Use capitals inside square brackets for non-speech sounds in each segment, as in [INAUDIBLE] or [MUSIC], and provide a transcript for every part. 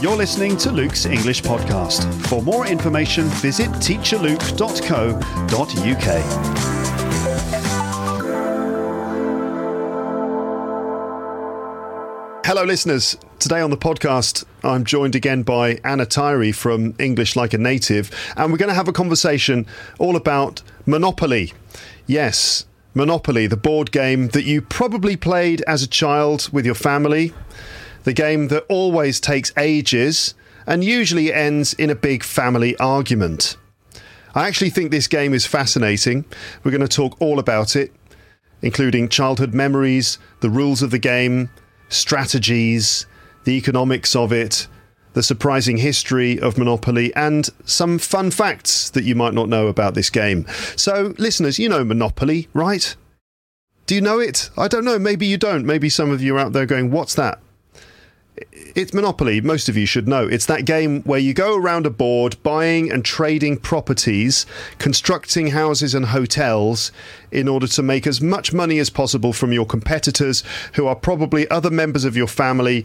You're listening to Luke's English Podcast. For more information, visit teacherluke.co.uk. Hello, listeners. Today on the podcast, I'm joined again by Anna Tyrie from English Like a Native, and we're going to have a conversation all about Monopoly. Yes, Monopoly, the board game that you probably played as a child with your family, the game that always takes ages and usually ends in a big family argument. I actually think this game is fascinating. We're going to talk all about it, including childhood memories, the rules of the game, strategies, the economics of it, the surprising history of Monopoly, and some fun facts that you might not know about this game. So, listeners, you know Monopoly, right? Do you know it? I don't know. Maybe you don't. Maybe some of you are out there going, What's that? It's Monopoly. Most of you should know. It's that game where you go around a board buying and trading properties, constructing houses and hotels in order to make as much money as possible from your competitors, who are probably other members of your family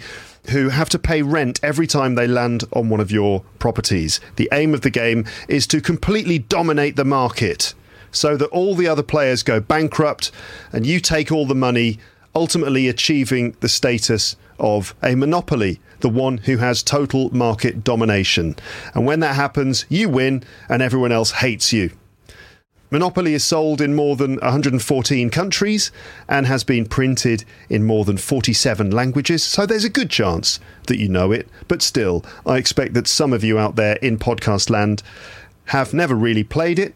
who have to pay rent every time they land on one of your properties. The aim of the game is to completely dominate the market so that all the other players go bankrupt and you take all the money, ultimately achieving the status of a monopoly, the one who has total market domination. And when that happens, you win and everyone else hates you. Monopoly is sold in more than 114 countries and has been printed in more than 47 languages, so there's a good chance that you know it. But still, I expect that some of you out there in podcast land have never really played it,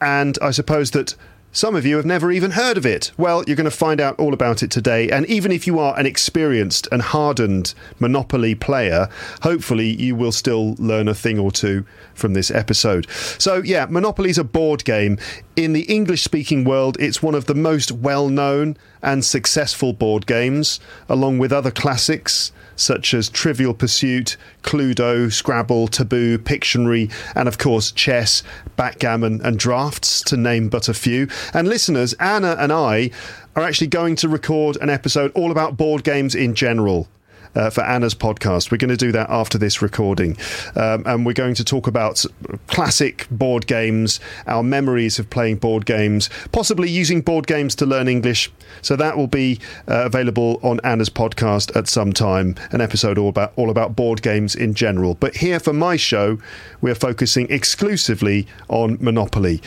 and I suppose that some of you have never even heard of it. Well, you're going to find out all about it today. And even if you are an experienced and hardened Monopoly player, hopefully you will still learn a thing or two from this episode. So, yeah, Monopoly is a board game. In the English speaking world, it's one of the most well known and successful board games, along with other classics such as Trivial Pursuit, Cluedo, Scrabble, Taboo, Pictionary, and of course chess, backgammon, and drafts, to name but a few. And listeners, Anna and I are actually going to record an episode all about board games in general uh, for Anna's podcast. We're going to do that after this recording. Um, and we're going to talk about classic board games, our memories of playing board games, possibly using board games to learn English. So that will be uh, available on Anna's podcast at some time, an episode all about, all about board games in general. But here for my show, we're focusing exclusively on Monopoly.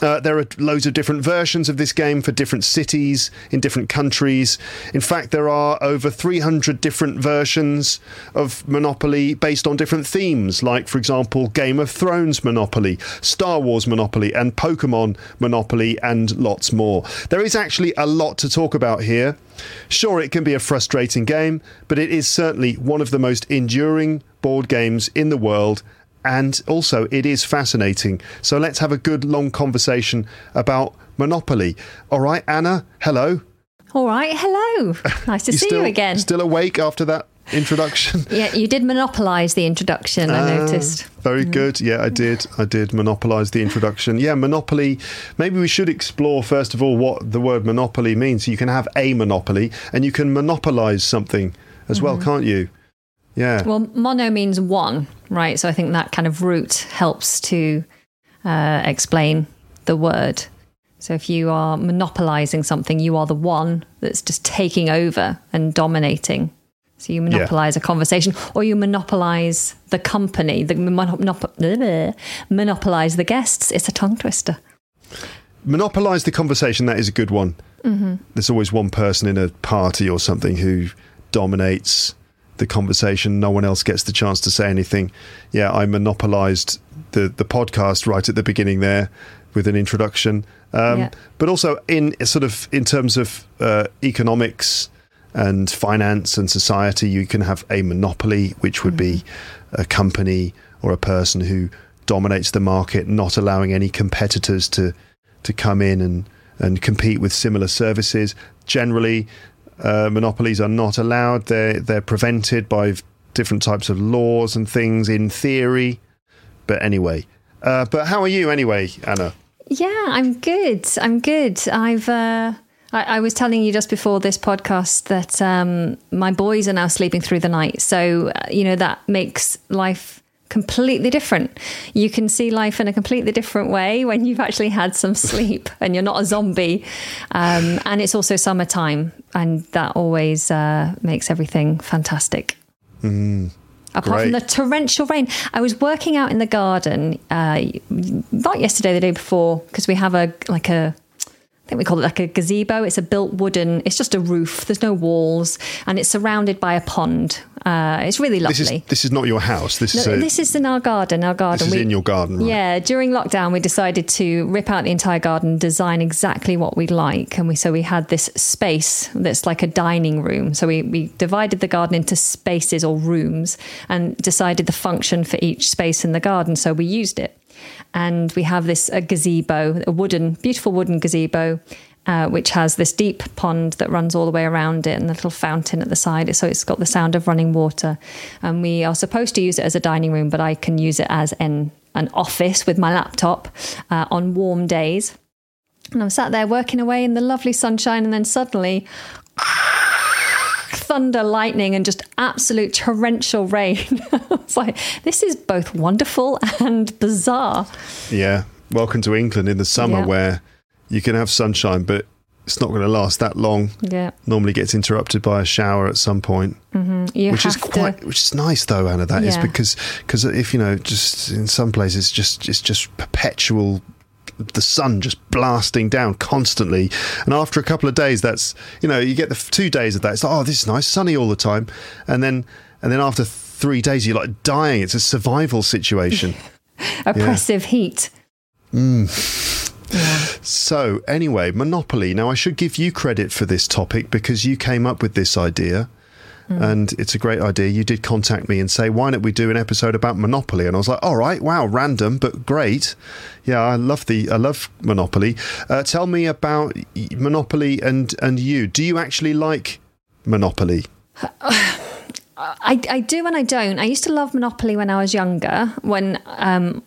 Uh, there are loads of different versions of this game for different cities in different countries. In fact, there are over 300 different versions of Monopoly based on different themes, like, for example, Game of Thrones Monopoly, Star Wars Monopoly, and Pokemon Monopoly, and lots more. There is actually a lot to talk about here. Sure, it can be a frustrating game, but it is certainly one of the most enduring board games in the world and also it is fascinating. So let's have a good long conversation about Monopoly. All right, Anna, hello. All right, hello. Nice to see still, you again. Still awake after that introduction? [LAUGHS] yeah, you did monopolise the introduction, I Ah, noticed. Very good. Yeah, I did. I did monopolise the introduction. Yeah, monopoly. Maybe we should explore first of all what the word monopoly means. You can have a monopoly, and you can monopolise something as well, can't you? Yeah. Well, mono means one, right? So I think that kind of root helps to uh, explain the word. So if you are monopolizing something, you are the one that's just taking over and dominating. So you monopolize a conversation, or you monopolize the company, the monop- monop- monopolize the guests. It's a tongue twister. monopolize the conversation that is a good one there's always one person in a party or something who dominates the conversation no one else gets the chance to say anything yeah i monopolized the the podcast right at the beginning there with an introduction Um, Yeah. But also in sort of in terms of uh, economics and finance and society, you can have a monopoly, which would be a company or a person who dominates the market, not allowing any competitors to to come in and and compete with similar services. Generally, uh, monopolies are not allowed. They're they're prevented by different types of laws and things in theory. But anyway, uh, but how are you anyway, Anna? Yeah, I'm good. I'm good. I've. Uh, I, I was telling you just before this podcast that um, my boys are now sleeping through the night. So uh, you know that makes life completely different. You can see life in a completely different way when you've actually had some [LAUGHS] sleep and you're not a zombie. Um, and it's also summertime, and that always uh, makes everything fantastic. Apart from the torrential rain, I was working out in the garden, uh, not yesterday, the day before, because we have a like a, I think we call it like a gazebo. It's a built wooden. It's just a roof. There's no walls, and it's surrounded by a pond. Uh, it's really This lovely. is this is not your house. This is a, this is in our garden. Our garden. this is in your garden, right? Yeah, during lockdown, we decided to rip out the entire garden, design exactly what we'd like, and we so we had this space that's like a dining room. So we we divided the garden into spaces or rooms, and decided the function for each space in the garden. So we used it, and we have this a gazebo, a wooden, beautiful wooden gazebo. Uh, which has this deep pond that runs all the way around it and a little fountain at the side. So it's got the sound of running water. And we are supposed to use it as a dining room, but I can use it as an, an office with my laptop uh, on warm days. And I'm sat there working away in the lovely sunshine, and then suddenly thunder, lightning, and just absolute torrential rain. [LAUGHS] it's like, this is both wonderful and bizarre. Yeah. Welcome to England in the summer Yeah. where you can have sunshine, but it's not going to last that long. Yeah. Normally gets interrupted by a shower at some point, mm-hmm. You which is have to- quite, which is nice though, Anna. That is Yeah. because because if you know, just in some places, just it's just perpetual. The sun just blasting down constantly, and after a couple of days, that's you know you get the two days of that. It's like oh, this is nice, sunny all the time, and then and then after three days, you're like dying. It's a survival situation. [LAUGHS] oppressive heat. Mm. So, anyway, Monopoly. Now, I should give you credit for this topic because you came up with this idea. And it's a great idea. You did contact me and say, why don't we do an episode about Monopoly? And I was like, all right, wow, random, but great. Yeah, I love the, I love Monopoly. Uh, tell me about Monopoly and, and you. Do you actually like Monopoly? [SIGHS] I, I do and I don't. I used to love Monopoly when I was younger, when um,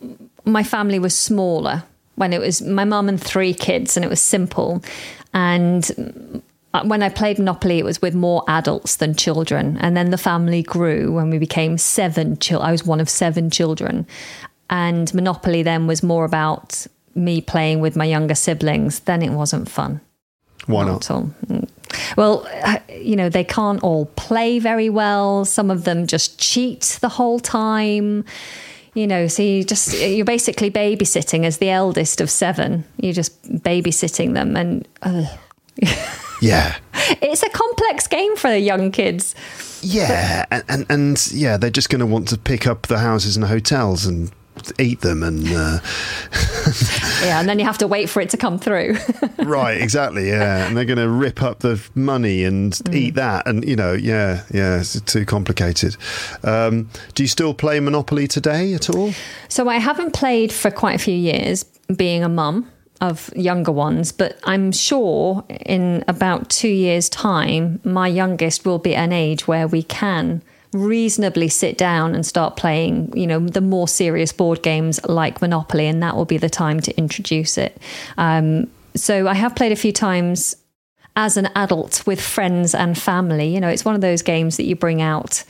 my family was smaller, when it was my mum and three kids and it was simple. And when I played Monopoly, it was with more adults than children. And then the family grew when we became seven children. I was one of seven children. And Monopoly then was more about me playing with my younger siblings. Then it wasn't fun. Why not? all. Mm. Well, uh, you know, they can't all play very well. Some of them just cheat the whole time. You know, so you just you're basically babysitting as the eldest of seven. You're just babysitting them, and uh, [LAUGHS] Yeah. it's a complex game for the young kids. Yeah, and, and and yeah, they're just going to want to pick up the houses and hotels and eat them and uh, [LAUGHS] Yeah, and then you have to wait for it to come through. [LAUGHS] right, exactly, yeah, and they're going to rip up the money and eat that, and you know, yeah, yeah, it's too complicated. Um, do you still play Monopoly today at all? So I haven't played for quite a few years, being a mum of younger ones, but I'm sure in about two years' time, my youngest will be an age where we can reasonably sit down and start playing, you know, the more serious board games like Monopoly, and that will be the time to introduce it. Um, so I have played a few times as an adult with friends and family. You know, it's one of those games that you bring out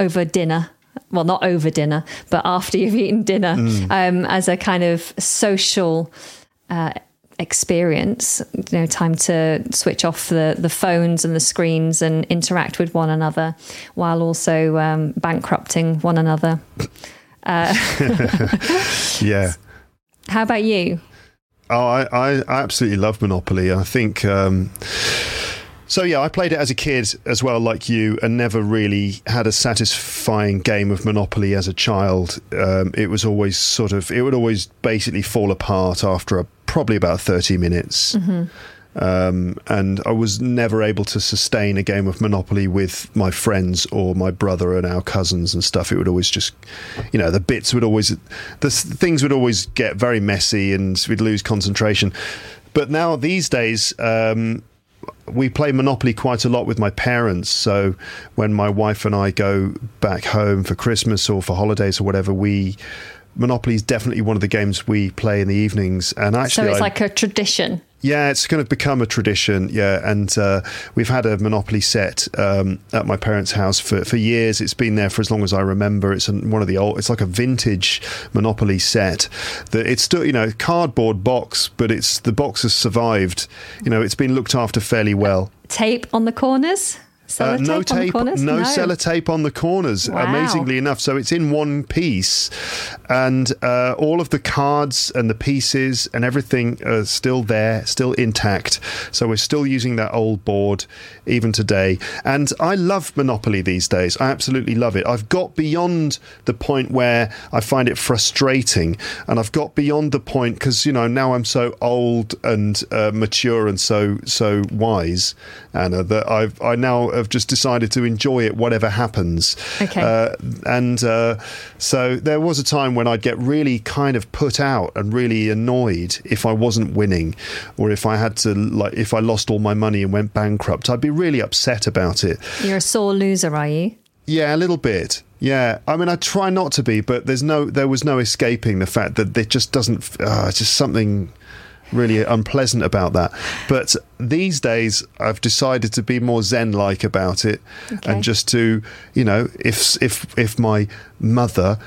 over dinner. Well, not over dinner, but after you've eaten dinner, um, as a kind of social uh, experience. You know, time to switch off the the phones and the screens and interact with one another, while also um, bankrupting one another. [LAUGHS] Yeah. How about you? Oh, I, I, I absolutely love Monopoly. I think. Um, so yeah, I played it as a kid as well, like you, and never really had a satisfying game of Monopoly as a child. Um, it was always sort of, it would always basically fall apart after a probably about 30 minutes. Um, and I was never able to sustain a game of Monopoly with my friends or my brother and our cousins and stuff. It would always just, you know, the bits would always, the things would always get very messy and we'd lose concentration. But now these days, um, we play Monopoly quite a lot with my parents. So when my wife and I go back home for Christmas or for holidays or whatever, we Monopoly is definitely one of the games we play in the evenings. And actually, So it's I- like a tradition. yeah, it's kind of become a tradition. Yeah, and uh, we've had a Monopoly set um, at my parents' house for, for years. It's been there for as long as I remember. It's an, one of the old. It's like a vintage Monopoly set. That it's still you know cardboard box, but it's the box has survived. You know, it's been looked after fairly well. Tape on the corners? Uh, no tape, corners? no, sellotape on the corners. Wow. Amazingly enough, so it's in one piece, and uh, all of the cards and the pieces and everything are still there, still intact. So we're still using that old board even today. And I love Monopoly these days. I absolutely love it. I've got beyond the point where I find it frustrating, and I've got beyond the point because you know now I'm so old and uh, mature and so so wise, Anna, that I've I now have just decided to enjoy it whatever happens. Okay. Uh, and uh, so there was a time when I'd get really kind of put out and really annoyed if I wasn't winning, or if I had to like if I lost all my money and went bankrupt. I'd be really upset about it. You're a sore loser, are you? Yeah, a little bit. Yeah, I mean, I try not to be, but there's no, there was no escaping the fact that it just doesn't. Uh, it's just something really unpleasant about that. But these days, I've decided to be more zen-like about it, Okay. and just to, you know, if if if my mother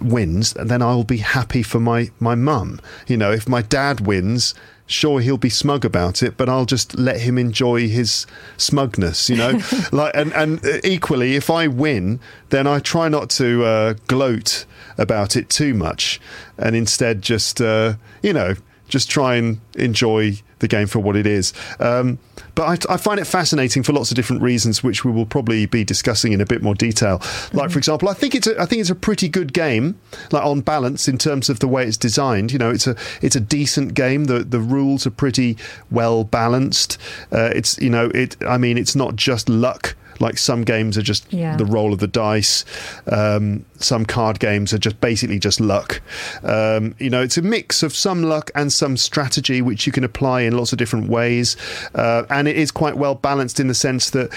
wins, then I'll be happy for my my mum. You know, if my dad wins. Sure, he'll be smug about it, but I'll just let him enjoy his smugness, you know. [LAUGHS] like, and and equally, if I win, then I try not to uh, gloat about it too much, and instead just, uh, you know, just try and enjoy the game for what it is. Um, but I, I find it fascinating for lots of different reasons, which we will probably be discussing in a bit more detail. Like, for example, I think it's a, I think it's a pretty good game, like on balance in terms of the way it's designed. You know, it's a it's a decent game. The the rules are pretty well balanced. Uh, it's you know it. I mean, it's not just luck. Like some games are just Yeah. the roll of the dice. Um, some card games are just basically just luck. Um, you know, it's a mix of some luck and some strategy, which you can apply in lots of different ways. Uh, and it is quite well balanced in the sense that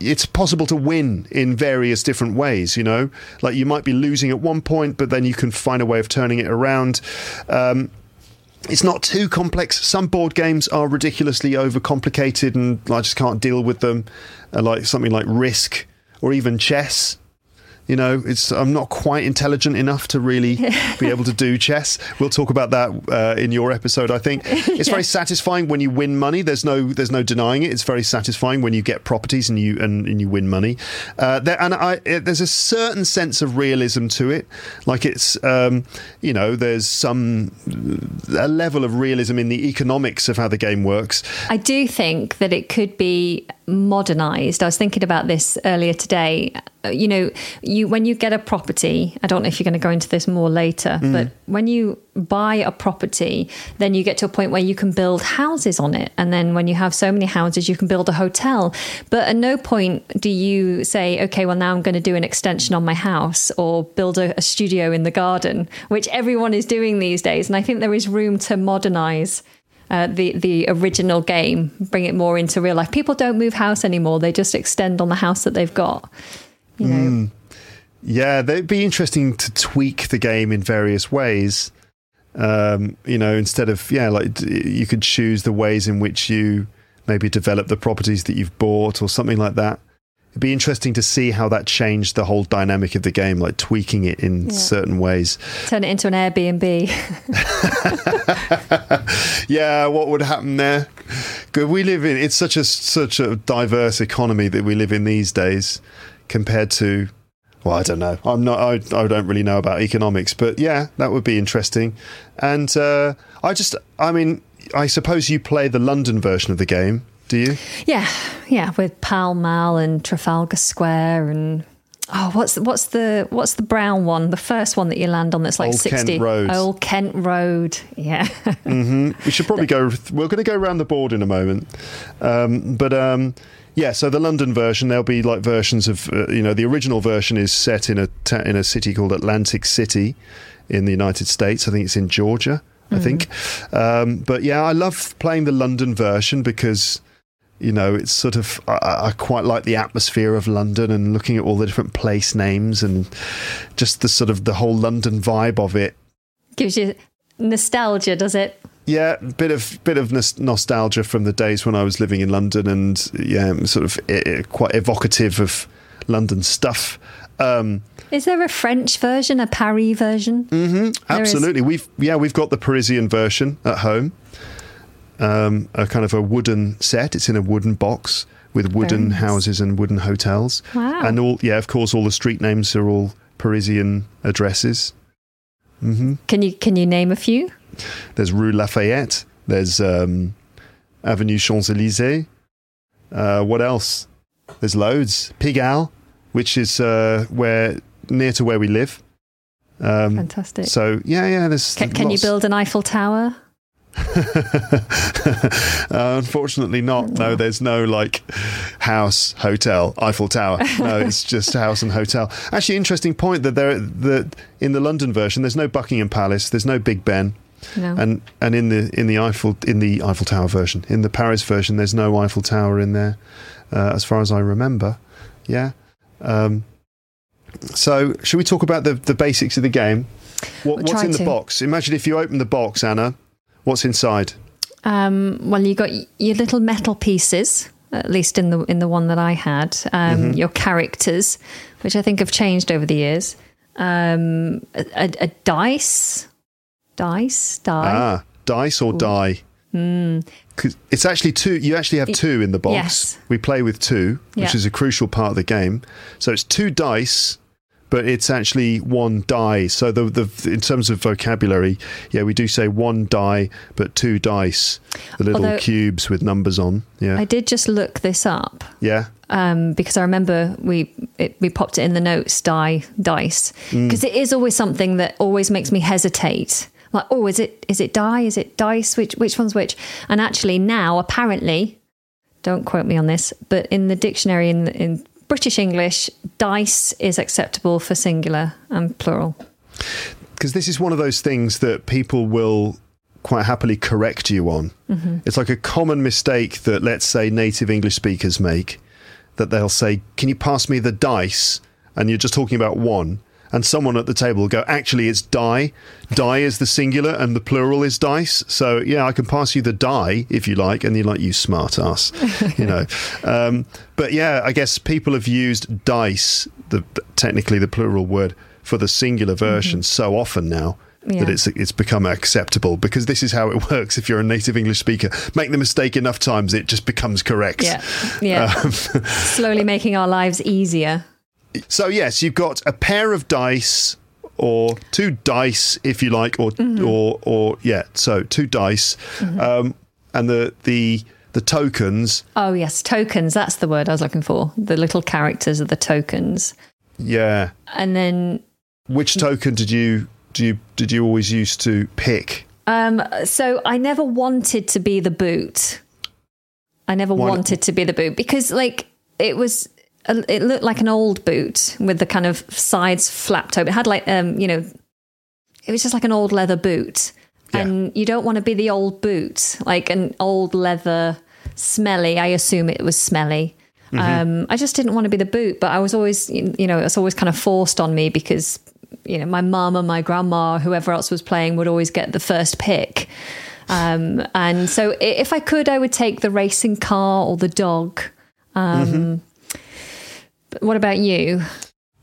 it's possible to win in various different ways, you know? Like you might be losing at one point, but then you can find a way of turning it around. Um, it's not too complex. Some board games are ridiculously overcomplicated, and I just can't deal with them. Uh, like something like Risk or even chess. You know, it's I'm not quite intelligent enough to really [LAUGHS] be able to do chess. We'll talk about that uh, in your episode. I think [LAUGHS] it's very satisfying when you win money. There's no there's no denying it. It's very satisfying when you get properties and you and, and you win money. Uh, there, and I, it, there's a certain sense of realism to it. Like it's um, you know there's some a level of realism in the economics of how the game works. I do think that it could be modernized. I was thinking about this earlier today. Uh, You know, you when you get a property, I don't know if you're going to go into this more later, but when you buy a property, then you get to a point where you can build houses on it. And then when you have so many houses, you can build a hotel. But at no point do you say, okay, well, now I'm going to do an extension on my house or build a, a studio in the garden, which everyone is doing these days. And I think there is room to modernize uh, the the original game, bring it more into real life. People don't move house anymore; they just extend on the house that they've got. You know, Yeah, it'd be interesting to tweak the game in various ways. Um, you know, instead of yeah, like you could choose the ways in which you maybe develop the properties that you've bought or something like that. It'd be interesting to see how that changed the whole dynamic of the game, like tweaking it in certain ways. turn it into an Airbnb. [LAUGHS] Yeah, what would happen there? Good. We live in it's such a such a diverse economy that we live in these days, compared to. Well, I don't know. I'm not. I, I don't really know about economics, but yeah, that would be interesting. And uh, I just, I mean, I suppose you play the London version of the game, do you? yeah, yeah, with Pall Mall and Trafalgar Square and Oh, what's what's the what's the brown one? The first one that you land on that's like Old Kent sixty. Road. Old Kent Road. Yeah. mm-hmm. We should probably [LAUGHS] go. We're going to go around the board in a moment, um, but um, yeah. So the London version, there'll be like versions of uh, you know the original version is set in a ta- in a city called Atlantic City in the United States. I think it's in Georgia. I think, um, but yeah, I love playing the London version because you know it's sort of I, I quite like the atmosphere of London and looking at all the different place names and just the sort of the whole London vibe of it. Gives you nostalgia, does it? Yeah, bit of bit of nostalgia from the days when I was living in London, and yeah, sort of eh, quite evocative of London stuff. Um, Is there a French version, a Paris version? Mm. Is. absolutely, we've yeah we've got the Parisian version at home. Um, a kind of a wooden set. It's in a wooden box with wooden nice. houses and wooden hotels. Wow. And all yeah, of course, all the street names are all Parisian addresses. hmm Can you can you name a few? There's Rue Lafayette. There's um, Avenue Champs Elysees. Uh, what else? There's loads. Pigalle, which is uh, where near to where we live. Um, Fantastic. so yeah, yeah. There's Can, can you build an Eiffel Tower? [LAUGHS] uh, unfortunately, not. No, there's no like house, hotel, Eiffel Tower. No, [LAUGHS] it's just house and hotel. Actually, interesting point that there that in the London version, there's no Buckingham Palace, there's no Big Ben. No. and and in the in the Eiffel in the Eiffel Tower version, in the Paris version, there's no Eiffel Tower in there, uh, as far as I remember. Yeah. Um, so, should we talk about the the basics of the game? What, We'll what's in the to. box? Imagine if you open the box, Anna. What's inside? Um, well, you got your little metal pieces, at least in the in the one that I had. Um, Mm-hmm. Your characters, which I think have changed over the years. Um, a, a dice, dice, die. Ah, dice or die? Hmm. 'Cause It's actually two. You actually have two in the box. yes. We play with two, which Yeah. is a crucial part of the game. So it's two dice, but it's actually one die. So the the in terms of vocabulary, yeah, we do say one die, but two dice. The little Although- cubes with numbers on. Yeah, I did just look this up yeah. um, because I remember we it, we popped it in the notes die dice because it is always something that always makes me hesitate. Like, oh, is it is it die? Is it dice? Which which one's which? And actually, now apparently, don't quote me on this, but in the dictionary in in British English, dice is acceptable for singular and plural. because this is one of those things that people will quite happily correct you on. Mm-hmm. It's like a common mistake that, let's say, native English speakers make that they'll say, Can you pass me the dice? And you're just talking about one. And someone at the table will go, Actually, it's die. Die is the singular and the plural is dice. So, yeah, I can pass you the die if you like. And you're like, You smart ass, you know. [LAUGHS] Um, but yeah, I guess people have used dice, the, technically the plural word, for the singular version so often now that it's it's become acceptable because this is how it [LAUGHS] works if you're a native English speaker. Make the mistake enough times, it just becomes correct. Yeah, yeah. Um, [LAUGHS] Slowly making our lives easier. So yes, you've got a pair of dice or two dice, if you like, or Mm-hmm. or or yeah. So two dice, um, and the the the tokens. Oh yes, tokens. That's the word I was looking for. The little characters are the tokens, Yeah. and then Which token did you do you did you always used to pick? Um, so I never wanted to be the boot. I never Why wanted to be the boot because, like, it was. A- It looked like an old boot with the kind of sides flapped open. It had like, um, you know, it was just like an old leather boot, Yeah. and you don't want to be the old boot, like an old leather, smelly. I assume it was smelly. Mm-hmm. Um, I just didn't want to be the boot, but I was always, you know, it's always kind of forced on me because, you know, my mum and my grandma, whoever else was playing, would always get the first pick. Um, and so, if I could, I would take the racing car or the dog. Um, but what about you?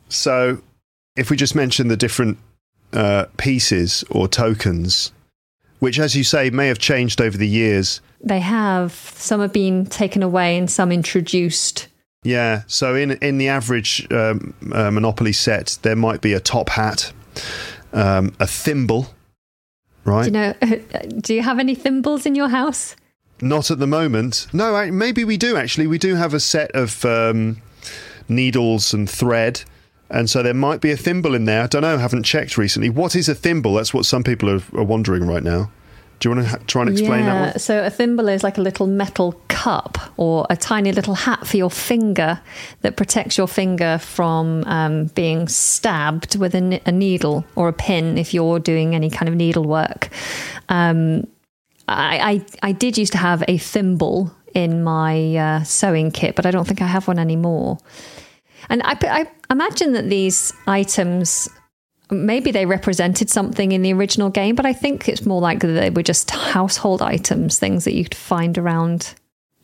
So, if we just mention the different uh, pieces or tokens, which, as you say, may have changed over the years. They have some have been taken away and some introduced. Yeah. So, in in the average um, uh, Monopoly set, there might be a top hat, um, a thimble, right? Do you know? [LAUGHS] Do you have any thimbles in your house? Not at the moment. No, I, maybe we do actually. We do have a set of um, needles and thread And so there might be a thimble in there. I don't know. Haven't checked recently. What is a thimble? That's what some people are, are wondering right now. Do you want to ha- try and explain yeah, that one? so a thimble is like a little metal cup or a tiny little hat for your finger that protects your finger from um, being stabbed with a, n- a needle or a pin if you're doing any kind of needlework. Um, I, I I did used to have a thimble in my uh, sewing kit, but I don't think I have one anymore. And I, I imagine that these items maybe they represented something in the original game, but I think it's more that they were just household items, things that you could find around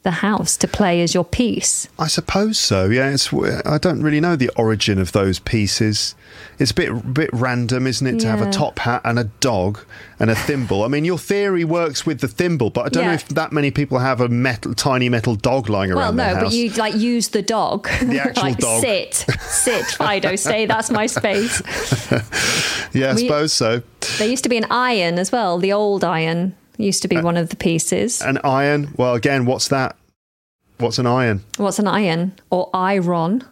the house to play as your piece. I suppose so. Yeah, it's. I don't really know the origin of those pieces. It's a bit bit random, isn't it, to have a top hat and a dog and a thimble? I mean, your theory works with the thimble, but I don't know if that many people have a metal, tiny metal dog lying around. Well, no, but you like use the dog. The [LAUGHS] actual like dog. sit, sit, Fido, say that's my space. [LAUGHS] yeah, I we- suppose so. There used to be an iron as well. The old iron used to Uh, be one of the pieces. An iron. Well, again, what's that? What's an iron? What's an iron or iron?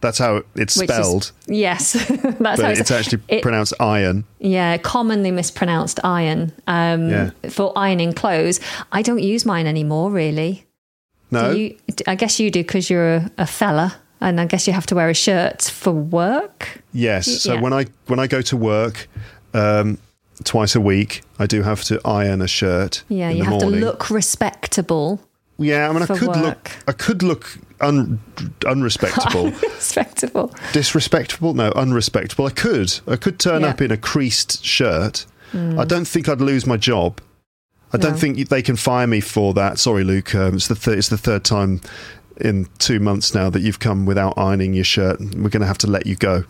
That's how it's Which is- spelled, Yes, [LAUGHS] that's how but it's actually it- pronounced iron. Yeah, commonly mispronounced iron. Um, Yeah. For ironing clothes, I don't use mine anymore. Really, No, Do you, I guess you do because you're a, a fella, and I guess you have to wear a shirt for work. Yes. So yeah. when I when I go to work um, twice a week, I do have to iron a shirt. Yeah, you have morning. to look respectable. Yeah, I mean, I could look. I could look un, unrespectable, [LAUGHS] respectable. disrespectable. No, unrespectable. I could. I could turn Yeah. up in a creased shirt. I don't think I'd lose my job. I don't think they can fire me for that. Sorry, Luke. Um, it's the thir- it's the third time in two months now that you've come without ironing your shirt. We're going to have to let you go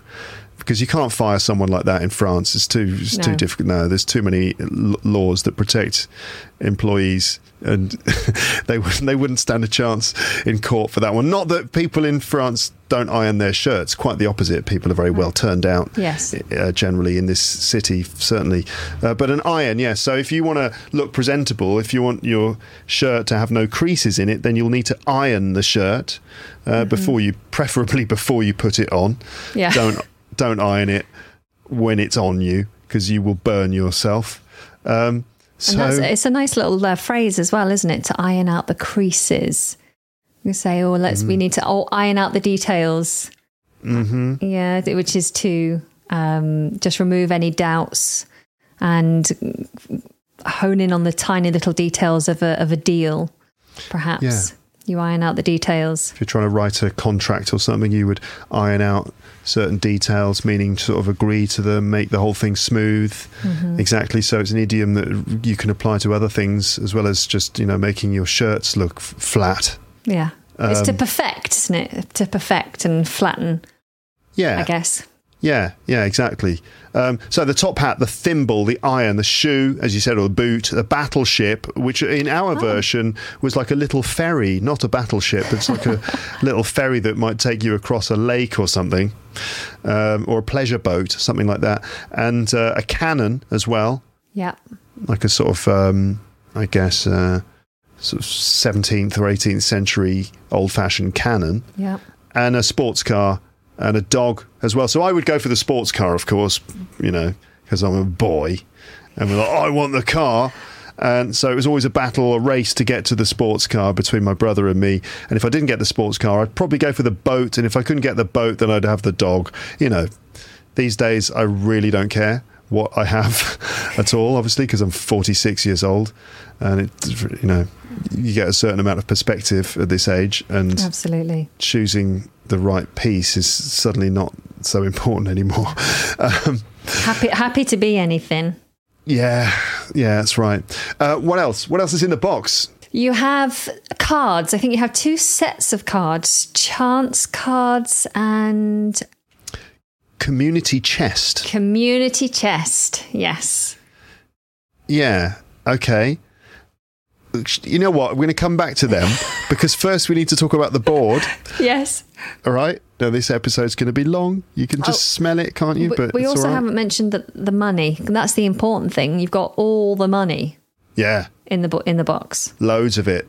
because you can't fire someone like that in France. It's too it's too difficult. No, there's too many l- laws that protect employees, and [LAUGHS] they wouldn't they wouldn't stand a chance in court for that one. Not that people in France don't iron their shirts. Quite the opposite. People are very well turned out Yes. uh, generally in this city, certainly. Uh, but an iron, yes. So if you want to look presentable, if you want your shirt to have no creases in it, then you'll need to iron the shirt uh, before you, preferably before you put it on. Mm-hmm. Yeah. Don't don't iron it when it's on you because you will burn yourself. Um, so it's a nice little uh, phrase as well, isn't it? To iron out the creases. You say, "Oh, let's we need to oh, iron out the details." hmm Yeah, which is to um, just remove any doubts and hone in on the tiny little details of a of a deal. Perhaps Yeah. you iron out the details. if you're trying to write a contract or something, you would iron out certain details, meaning sort of agree to them, make the whole thing smooth. Mm-hmm. Exactly. So it's an idiom that you can apply to other things as well as just you know making your shirts look f- flat. Yeah, it's to Um, perfect, isn't it? To perfect and flatten, Yeah. I guess. Yeah, yeah, exactly. Um, so the top hat, the thimble, the iron, the shoe, as you said, or the boot, the battleship, which in our Oh. version was like a little ferry, not a battleship. It's like a [LAUGHS] little ferry that might take you across a lake or something, um, or a pleasure boat, something like that, and uh, a cannon as well, Yeah, like a sort of, um, I guess, uh, sort of 17th or 18th century old-fashioned cannon yeah. and a sports car and a dog as well. So I would go for the sports car, of course, you know, because I'm a boy. And we're like, I want the car. And so it was always a battle, a race to get to the sports car between my brother and me. And if I didn't get the sports car, I'd probably go for the boat. And if I couldn't get the boat, then I'd have the dog. You know, these days I really don't care what I have [LAUGHS] at all, obviously, because I'm 46 years old. And it, you know, you get a certain amount of perspective at this age. And Absolutely. choosing the right piece is suddenly not so important [LAUGHS] anymore. Um, Happy, happy to be anything. yeah, yeah, that's right. Uh, what else? What else is in the box? You have cards. I think you have two sets of cards chance cards and Community chest. community chest. Yes. Yeah, okay. You know what? We're going to come back to them [LAUGHS] because first we need to talk about the board. Yes. All right. Now this episode's going to be long. You can just Oh, smell it, can't you? But we also right. haven't mentioned the, the money. And that's the important thing. You've got all the money Yeah, in the in the box. loads of it.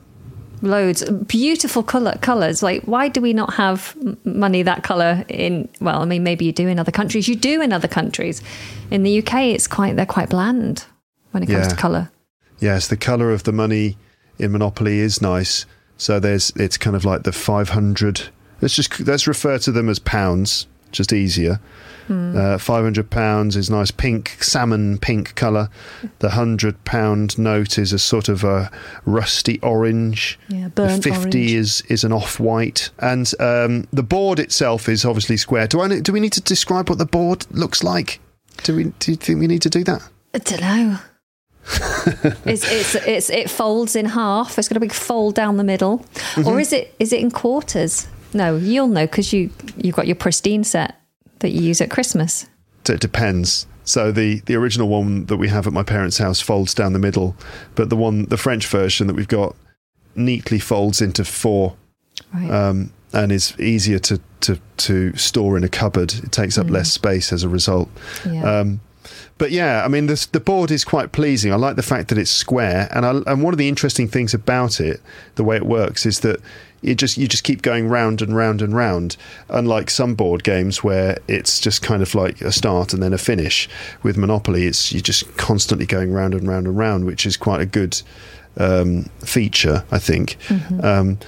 Loads beautiful color colors like why do we not have money that color in well i mean maybe you do in other countries you do in other countries in the uk it's quite they're quite bland when it comes Yeah. to color Yes, the colour of the money in Monopoly is nice. So there's it's kind of like the 500. Let's just let's refer to them as pounds, just easier. Uh, 500 pounds is nice pink, salmon pink colour. The 100 pound note is a sort of a rusty orange. Yeah, the burnt 50 orange. is is an off white. And um, the board itself is obviously square. Do I do we need to describe what the board looks like? Do we do you think we need to do that? i don't know [LAUGHS] it's, it's it's it folds in half it's got a big fold down the middle Mm-hmm. or is it is it in quarters no you'll know because you you've got your pristine set that you use at christmas So it depends. So the the original one that we have at my parents' house folds down the middle, but the one the French version that we've got neatly folds into four right um, and is easier to, to to store in a cupboard. It takes up less space as a result. yeah Um, but yeah, I mean, this, the board is quite pleasing. I like the fact that it's square, and I, and one of the interesting things about it, the way it works, is that it just you just keep going round and round and round. Unlike some board games where it's just kind of like a start and then a finish. With Monopoly, it's you're just constantly going round and round and round, which is quite a good um, feature, I think. Um,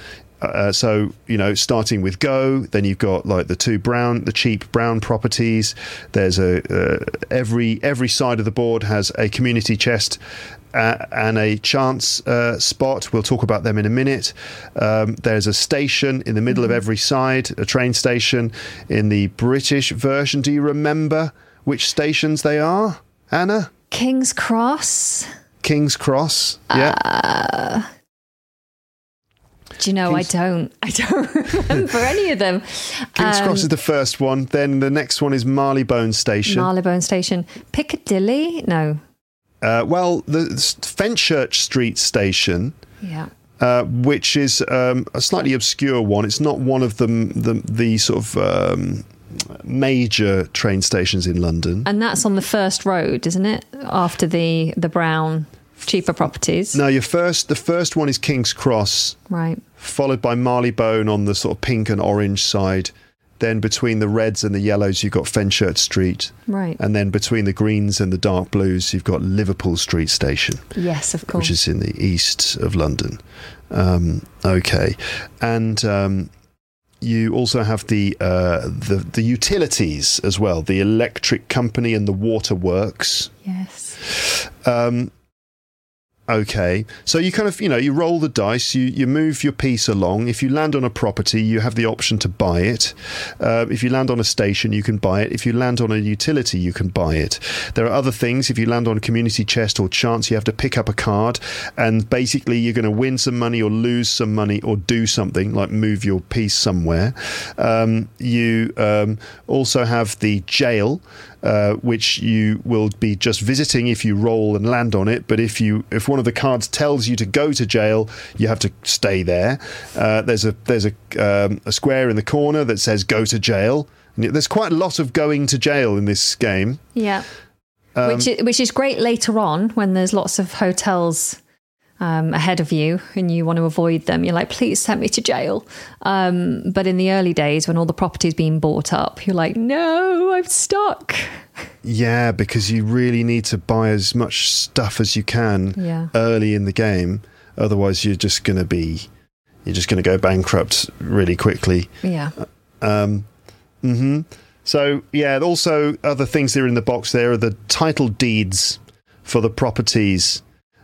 uh, so you know, starting with Go, then you've got like the two brown, the cheap brown properties. There's a uh, every every side of the board has a community chest. Uh, and a chance uh, spot. We'll talk about them in a minute. Um, there's a station in the middle of every side, a train station. In the British version, do you remember which stations they are, Anna? king's cross King's Cross. Yeah. do you know King's- i don't i don't [LAUGHS] remember any of them King's Um, Cross is the first one. Then the next one is Marylebone Station. marylebone station piccadilly no uh, well, the Fenchurch Street Station, yeah uh, which is um, a slightly obscure one. It's not one of them, the, the sort of um, major train stations in London. and that's on the first road isn't it after the the brown cheaper properties No, your first, the first one is King's Cross, right followed by Marylebone on the sort of pink and orange side. Then between the reds and the yellows, you've got Fenchurch Street. right And then between the greens and the dark blues, you've got Liverpool Street Station. yes of course which is in the east of London. Um, okay, and um, you also have the, uh, the the utilities as well, the electric company and the water works. yes Um, okay, so you kind of you know you roll the dice, you you move your piece along. If you land on a property, you have the option to buy it. Uh, if you land on a station, you can buy it. If you land on a utility, you can buy it. There are other things. If you land on a community chest or chance, you have to pick up a card, and basically you're going to win some money or lose some money or do something like move your piece somewhere. Um, you um, also have the jail. Uh, which you will be just visiting if you roll and land on it. But if you if one of the cards tells you to go to jail, you have to stay there. Uh, there's a there's a um, a square in the corner that says go to jail. And There's quite a lot of going to jail in this game. Yeah. Um, which is, which is great later on when there's lots of hotels um, ahead of you and you want to avoid them. You're like, please send me to jail. Um, but in the early days, when all the property's being bought up, you're like, no, I'm stuck. Yeah, because you really need to buy as much stuff as you can Yeah. early in the game. Otherwise, you're just going to be you're just going to go bankrupt really quickly. Yeah. Um, hmm So yeah, also other things that are in the box there are the title deeds for the properties,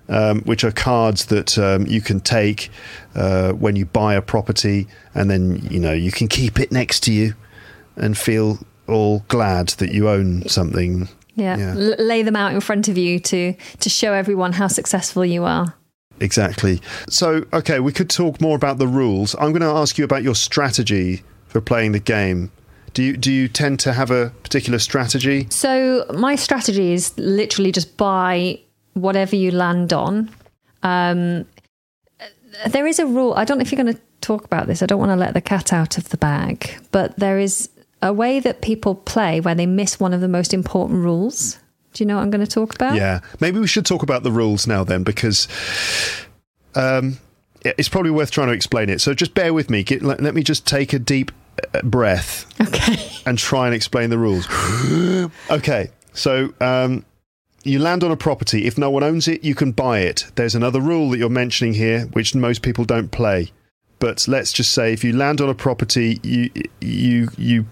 um, which are cards that um, you can take uh, when you buy a property, and then you know you can keep it next to you and feel all glad that you own something. Yeah. Yeah. L- lay them out in front of you to to show everyone how successful you are. Exactly. So, okay, we could talk more about the rules. I'm going to ask you about your strategy for playing the game. Do you do you tend to have a particular strategy? So my strategy is literally just buy whatever you land on. Um, there is a rule. I don't know if you're going to talk about this. I don't want to let the cat out of the bag, but there is a way that people play where they miss one of the most important rules. Do you know what I'm going to talk about? Yeah, maybe we should talk about the rules now then, because um, it's probably worth trying to explain it. So just bear with me. Get, let, let me just take a deep uh, breath Okay. and try and explain the rules. [GASPS] okay, so um, you land on a property. If no one owns it, you can buy it. There's another rule that you're mentioning here, which most people don't play. But let's just say if you land on a property, you you you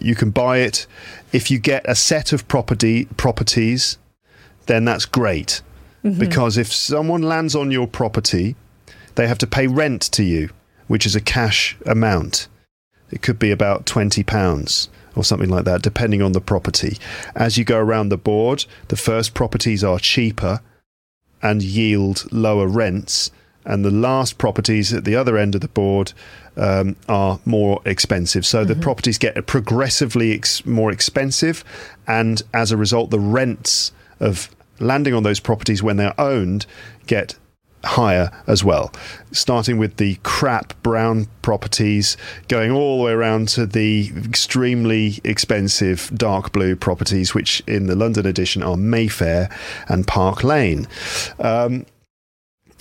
you can buy it. If you get a set of property properties, then that's great. Mm-hmm. Because if someone lands on your property, they have to pay rent to you, which is a cash amount. It could be about twenty pounds or something like that, depending on the property. As you go around the board, the first properties are cheaper and yield lower rents, and the last properties at the other end of the board um, are more expensive. So the properties get progressively ex- more expensive, and as a result, the rents of landing on those properties when they're owned get higher as well, starting with the crap brown properties, going all the way around to the extremely expensive dark blue properties, which in the London edition are Mayfair and Park Lane. Um,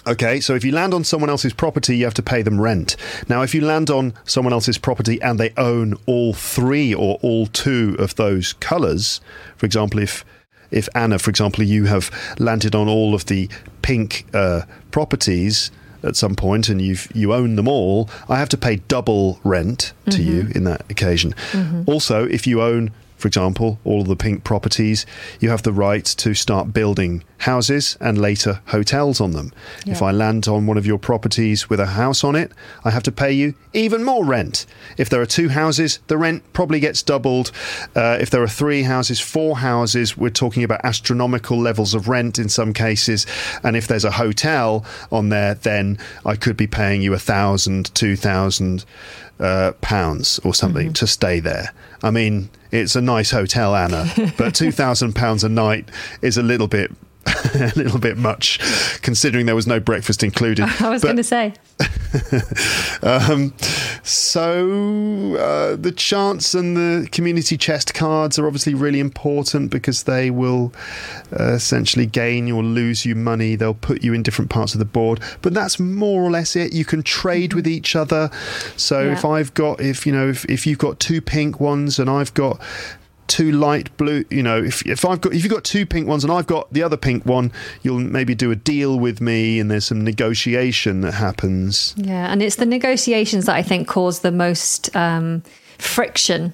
Okay, so if you land on someone else's property, you have to pay them rent. Now, if you land on someone else's property and they own all three or all two of those colours, for example, if if Anna, for example, you have landed on all of the pink uh, properties at some point and you've you own them all, I have to pay double rent to you in that occasion. Also, if you own for example, all of the pink properties, you have the right to start building houses and later hotels on them. If I land on one of your properties with a house on it, I have to pay you even more rent. If there are two houses, the rent probably gets doubled. Uh, if there are three houses, four houses, we're talking about astronomical levels of rent in some cases. And if there's a hotel on there, then I could be paying you a thousand, two thousand uh, pounds or something to stay there. I mean, it's a nice hotel, Anna, but two thousand pounds a night is a little bit. [LAUGHS] a little bit much, considering there was no breakfast included. [LAUGHS] I was going to say. [LAUGHS] um, so uh, the chance and the community chest cards are obviously really important because they will uh, essentially gain or lose you money. They'll put you in different parts of the board, but that's more or less it. You can trade with each other. So Yeah. if I've got, if you know, if, if you've got two pink ones and I've got two light blue you know if, if i've got if you've got two pink ones and i've got the other pink one you'll maybe do a deal with me and there's some negotiation that happens Yeah, and it's the negotiations that I think cause the most um, friction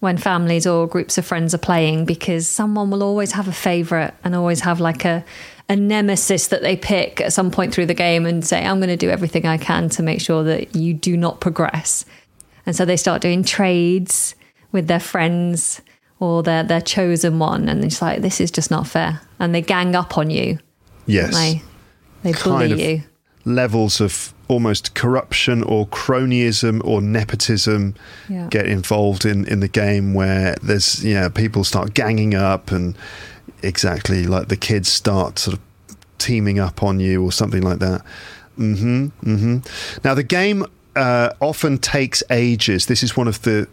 when families or groups of friends are playing because someone will always have a favorite and always have like a a nemesis that they pick at some point through the game and say I'm going to do everything I can to make sure that you do not progress. And so they start doing trades with their friends or their their chosen one and it's like this is just not fair and they gang up on you. yes They they bully Kind of. you. levels of almost corruption or cronyism or nepotism Yeah. get involved in, in the game where there's yeah people start ganging up and exactly like the kids start sort of teaming up on you or something like that. Mm-hmm. Mm-hmm. Now the game uh, often takes ages. This is one of the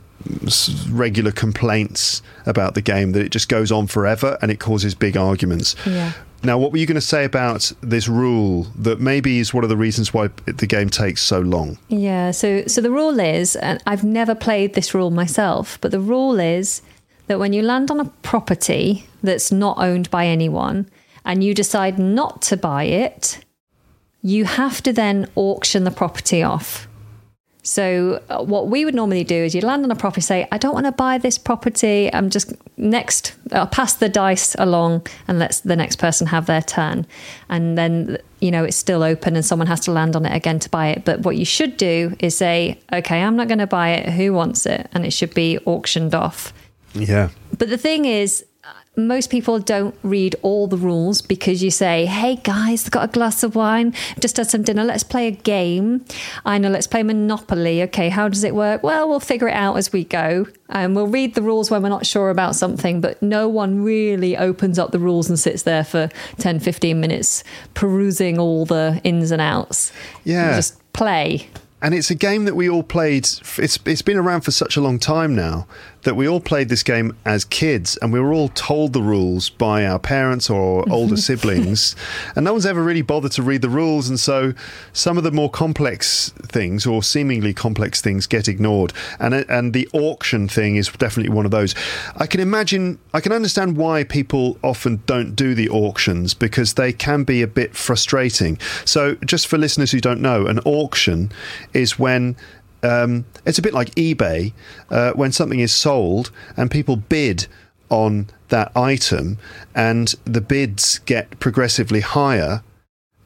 regular complaints about the game that it just goes on forever and it causes big arguments. Yeah. Now, what were you going to say about this rule that maybe is one of the reasons why the game takes so long? Yeah, so so the rule is, and I've never played this rule myself, but the rule is that when you land on a property that's not owned by anyone and you decide not to buy it, you have to then auction the property off. So uh, what we would normally do is you land on a property, say, I don't want to buy this property. I'm just next. I'll pass the dice along and let the next person have their turn, and then you know it's still open and someone has to land on it again to buy it. But what you should do is say, okay, I'm not going to buy it. Who wants it? And it should be auctioned off. Yeah. But the thing is, uh, most people don't read all the rules because you say, hey guys, got a glass of wine, just had some dinner, let's play a game. I know, let's play Monopoly. Okay, how does it work? Well, we'll figure it out as we go. And we'll read the rules when we're not sure about something, but no one really opens up the rules and sits there for 10, 15 minutes perusing all the ins and outs. Yeah. You just play. and it's a game that we all played. It's it's been around for such a long time now that we all played this game as kids, and we were all told the rules by our parents or mm-hmm. older siblings, [LAUGHS] and no one's ever really bothered to read the rules. And so, some of the more complex things or seemingly complex things get ignored, and uh, and the auction thing is definitely one of those. I can imagine, I can understand why people often don't do the auctions because they can be a bit frustrating. So, just for listeners who don't know, an auction is when um, it's a bit like eBay uh, when something is sold and people bid on that item and the bids get progressively higher.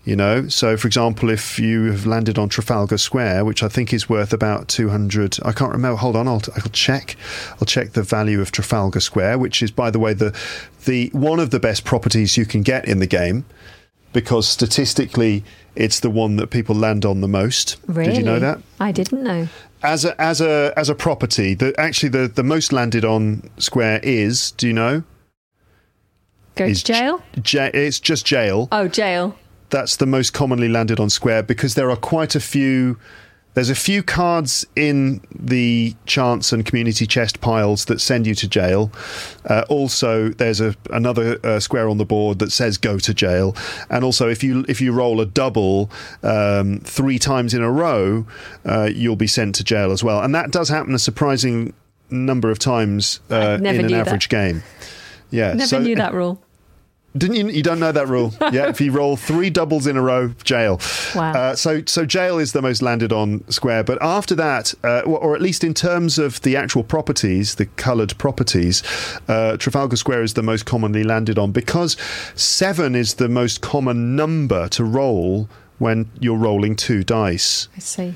You know, so for example, if you have landed on Trafalgar Square, which I think is worth about 200, I can't remember. Hold on, I'll, I'll check. I'll check the value of Trafalgar Square, which is, by the way, the the one of the best properties you can get in the game because statistically it's the one that people land on the most. Really? Did you know that? I didn't know. As a as a as a property, the actually the, the most landed on Square is, do you know? Go Is to jail? Ja- it's just jail. Oh, jail. That's the most commonly landed on Square because there are quite a few there's a few cards in the chance and community chest piles that send you to jail. Uh, also, there's a another uh, square on the board that says "go to jail," and also if you if you roll a double um, three times in a row, uh, you'll be sent to jail as well. And that does happen a surprising number of times uh, in an knew that. average game. Yeah, Never so- knew that rule. Didn't you? You don't know that rule? [LAUGHS] yeah. If you roll three doubles in a row, jail. Wow. Uh, so so jail is the most landed on square, but after that, uh, or at least in terms of the actual properties, the coloured properties, uh, Trafalgar Square is the most commonly landed on because seven is the most common number to roll when you're rolling two dice. I see.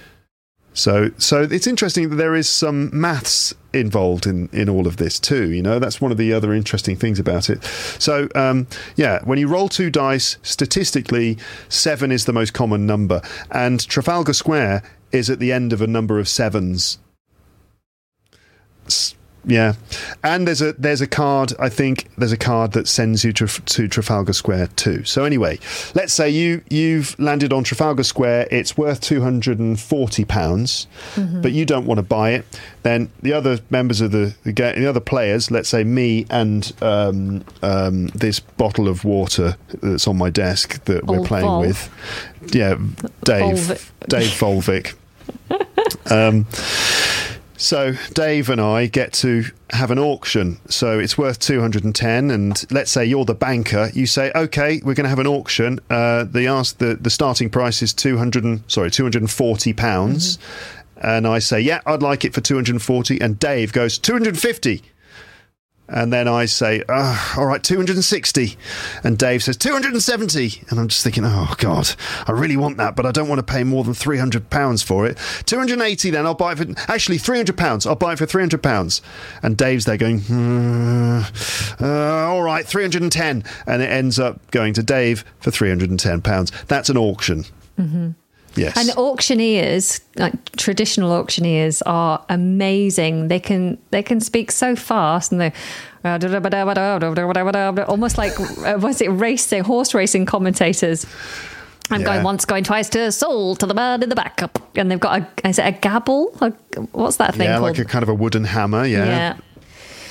So, so it's interesting that there is some maths involved in, in all of this too. You know, that's one of the other interesting things about it. So, um, yeah, when you roll two dice, statistically, seven is the most common number, and Trafalgar Square is at the end of a number of sevens. S- yeah, and there's a there's a card. I think there's a card that sends you to, to Trafalgar Square too. So anyway, let's say you you've landed on Trafalgar Square. It's worth two hundred and forty pounds, but you don't want to buy it. Then the other members of the the, the other players, let's say me and um, um, this bottle of water that's on my desk that we're playing Vol. with. Yeah, Dave Volvic. Dave [LAUGHS] Volvic. um, so Dave and I get to have an auction. So it's worth 210 and let's say you're the banker, you say okay, we're going to have an auction. Uh, they ask the the starting price is 200 and, sorry, 240 pounds. And I say, "Yeah, I'd like it for 240." And Dave goes, "250." And then I say, oh, all right, 260. And Dave says, 270. And I'm just thinking, oh, God, I really want that, but I don't want to pay more than £300 for it. 280 then, I'll buy it for, actually, £300. I'll buy it for £300. And Dave's there going, hmm, uh, all right, 310. And it ends up going to Dave for £310. That's an auction. Mm-hmm. Yes. And auctioneers, like traditional auctioneers, are amazing. They can they can speak so fast and they almost like was it racing horse racing commentators. I'm Yeah. going once, going twice to sold to the man in the back, and they've got a is it a gabble? A, what's that thing yeah, called? like a kind of a wooden hammer. Yeah. yeah,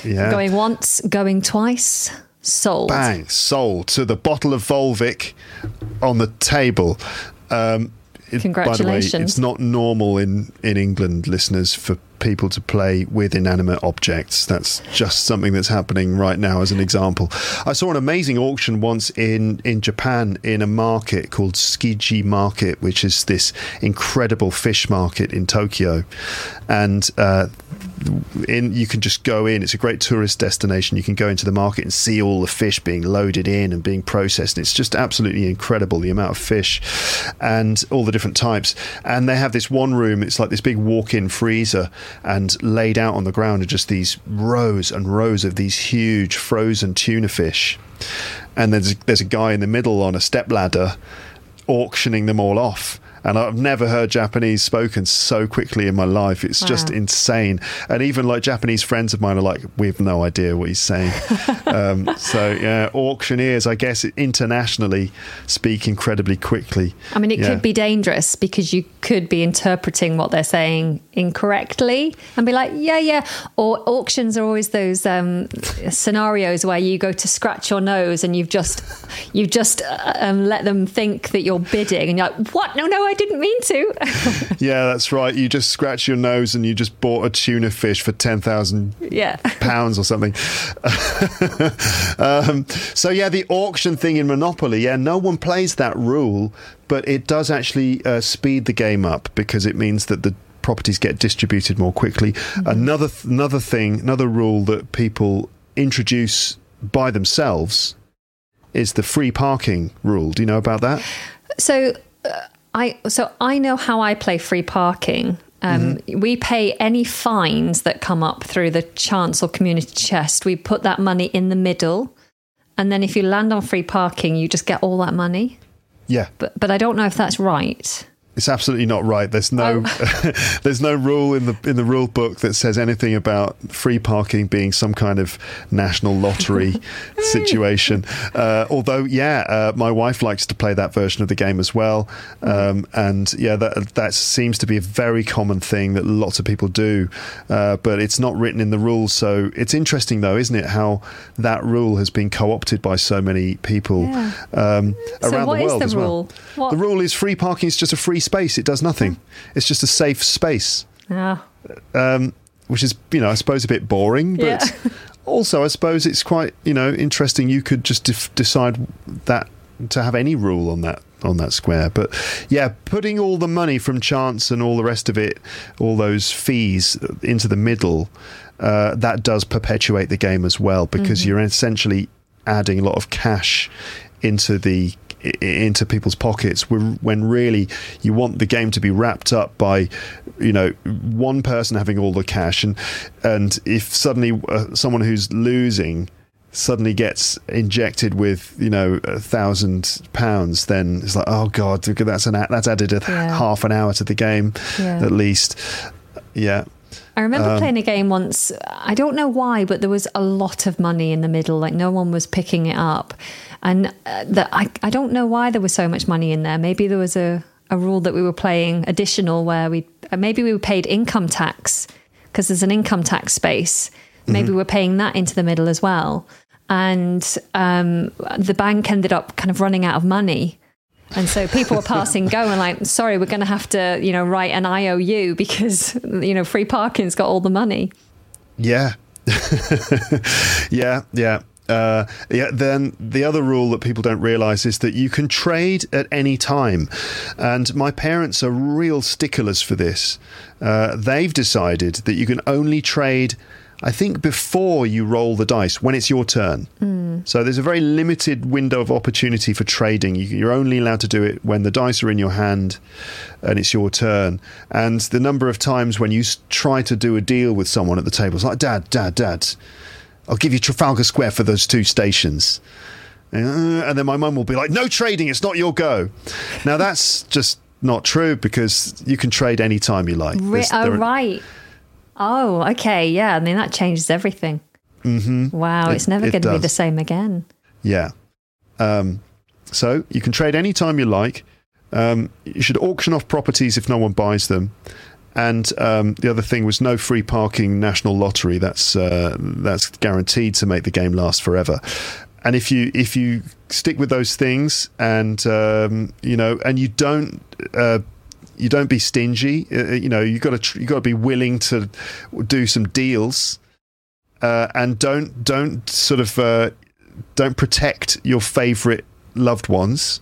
Yeah. going once, going twice, sold. bang, sold to the bottle of Volvic on the table. Um, it- By the way, Congratulations. it's not normal in, in England, listeners, for people to play with inanimate objects. That's just something that's happening right now, as an example. I saw an amazing auction once in, in Japan in a market called Tsukiji Market, which is this incredible fish market in Tokyo. And uh, in you can just go in. It's a great tourist destination. You can go into the market and see all the fish being loaded in and being processed. It's just absolutely incredible the amount of fish and all the different types. And they have this one room. It's like this big walk-in freezer, and laid out on the ground are just these rows and rows of these huge frozen tuna fish. And there's there's a guy in the middle on a step ladder auctioning them all off. And I've never heard Japanese spoken so quickly in my life. It's just insane. And even like Japanese friends of mine are like, we have no idea what he's saying. [LAUGHS] um, so yeah, auctioneers, I guess, internationally speak incredibly quickly. I mean, it Yeah. could be dangerous because you could be interpreting what they're saying incorrectly and be like, yeah, yeah. Or auctions are always those um, scenarios where you go to scratch your nose and you've just you've just uh, um, let them think that you're bidding, and you're like, what? No, no, I didn't mean to. [LAUGHS] Yeah, that's right. You just scratch your nose and you just bought a tuna fish for ten thousand yeah. [LAUGHS] pounds or something. [LAUGHS] um, so yeah, the auction thing in Monopoly, yeah, no one plays that rule, but it does actually uh, speed the game up because it means that the properties get distributed more quickly. Another th- another thing, another rule that people introduce by themselves is the free parking rule. Do you know about that? So uh, I so I know how I play free parking. Um, We pay any fines that come up through the chance or community chest. We put that money in the middle, and then if you land on free parking, you just get all that money. Yeah. But but I don't know if that's right. It's absolutely not right. There's no, [LAUGHS] there's no rule in the in the rule book that says anything about free parking being some kind of national lottery [LAUGHS] situation. Uh, although, yeah, uh, my wife likes to play that version of the game as well, um, and yeah, that that seems to be a very common thing that lots of people do, uh, but it's not written in the rules. So it's interesting, though, isn't it, how that rule has been co-opted by so many people Yeah. um, So around what the is world the as well. What- The rule is free parking is just a free space. It does nothing. It's just a safe space, Ah, um, which is, you know, I suppose a bit boring, but Yeah. also I suppose it's quite, you know, interesting. You could just def- decide that to have any rule on that on that square. But yeah, putting all the money from chance and all the rest of it, all those fees into the middle, uh, that does perpetuate the game as well because you're essentially adding a lot of cash into the into people's pockets when when really you want the game to be wrapped up by you know one person having all the cash and and if suddenly uh, someone who's losing suddenly gets injected with you know a thousand pounds then it's like oh god that's an that's added a Yeah. half an hour to the game Yeah. at least yeah I remember Um, playing a game once. I don't know why, but there was a lot of money in the middle. Like no one was picking it up, and uh, that I I don't know why there was so much money in there. Maybe there was a a rule that we were playing additional where we uh, maybe we were paid income tax because there's an income tax space. Maybe we're paying that into the middle as well, and um, the bank ended up kind of running out of money. And so people were passing go and like, sorry, we're going to have to, you know, write an IOU because, you know, free parking's got all the money. Yeah. [LAUGHS] yeah, yeah. Uh, yeah, then the other rule that people don't realize is that you can trade at any time. And my parents are real sticklers for this. Uh, they've decided that you can only trade, I think, before you roll the dice, when it's your turn. So there's a very limited window of opportunity for trading. You- You're only allowed to do it when the dice are in your hand and it's your turn. And the number of times when you try to do a deal with someone at the table, it's like, Dad, Dad, Dad, I'll give you Trafalgar Square for those two stations. Uh, And then my mum will be like, No trading, it's not your go. Now that's just not true because you can trade any time you like. Re- There's- oh, are- right. Oh, okay. Yeah. I mean, that changes everything. Mm-hmm. Wow. It- it's never it going to be the same again. Yeah. Um, so you can trade any time you like. Um, you should auction off properties if no one buys them. And um, the other thing was no free parking national lottery. That's uh, that's guaranteed to make the game last forever. And if you if you stick with those things, and um, you know, and you don't uh, you don't be stingy. Uh, you know, you got to tr- you got to be willing to do some deals, uh, and don't don't sort of uh, don't protect your favorite loved ones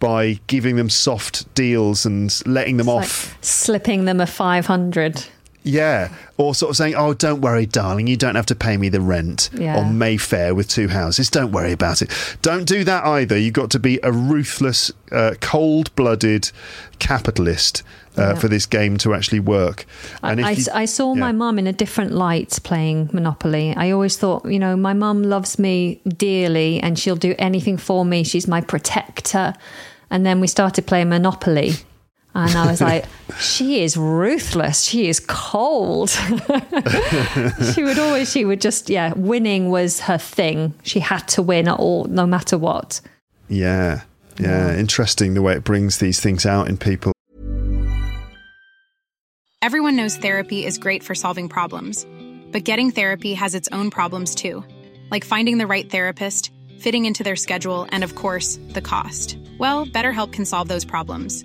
by giving them soft deals and letting them It's off. like slipping them a 500. Yeah. Or sort of saying, oh, don't worry, darling, you don't have to pay me the rent Yeah. on Mayfair with two houses. Don't worry about it. Don't do that either. You've got to be a ruthless, uh, cold blooded capitalist uh, Yeah. for this game to actually work. I, if I, you- I saw my mum in a different light playing Monopoly. I always thought, you know, my mum loves me dearly and she'll do anything for me. She's my protector. And then we started playing Monopoly. And I was like, she is ruthless. She is cold. [LAUGHS] she would always, she would just, yeah, winning was her thing. She had to win at all, no matter what. Yeah. Yeah. Interesting the way it brings these things out in people. Everyone knows therapy is great for solving problems, but getting therapy has its own problems too, like finding the right therapist, fitting into their schedule, and of course, the cost. Well, BetterHelp can solve those problems.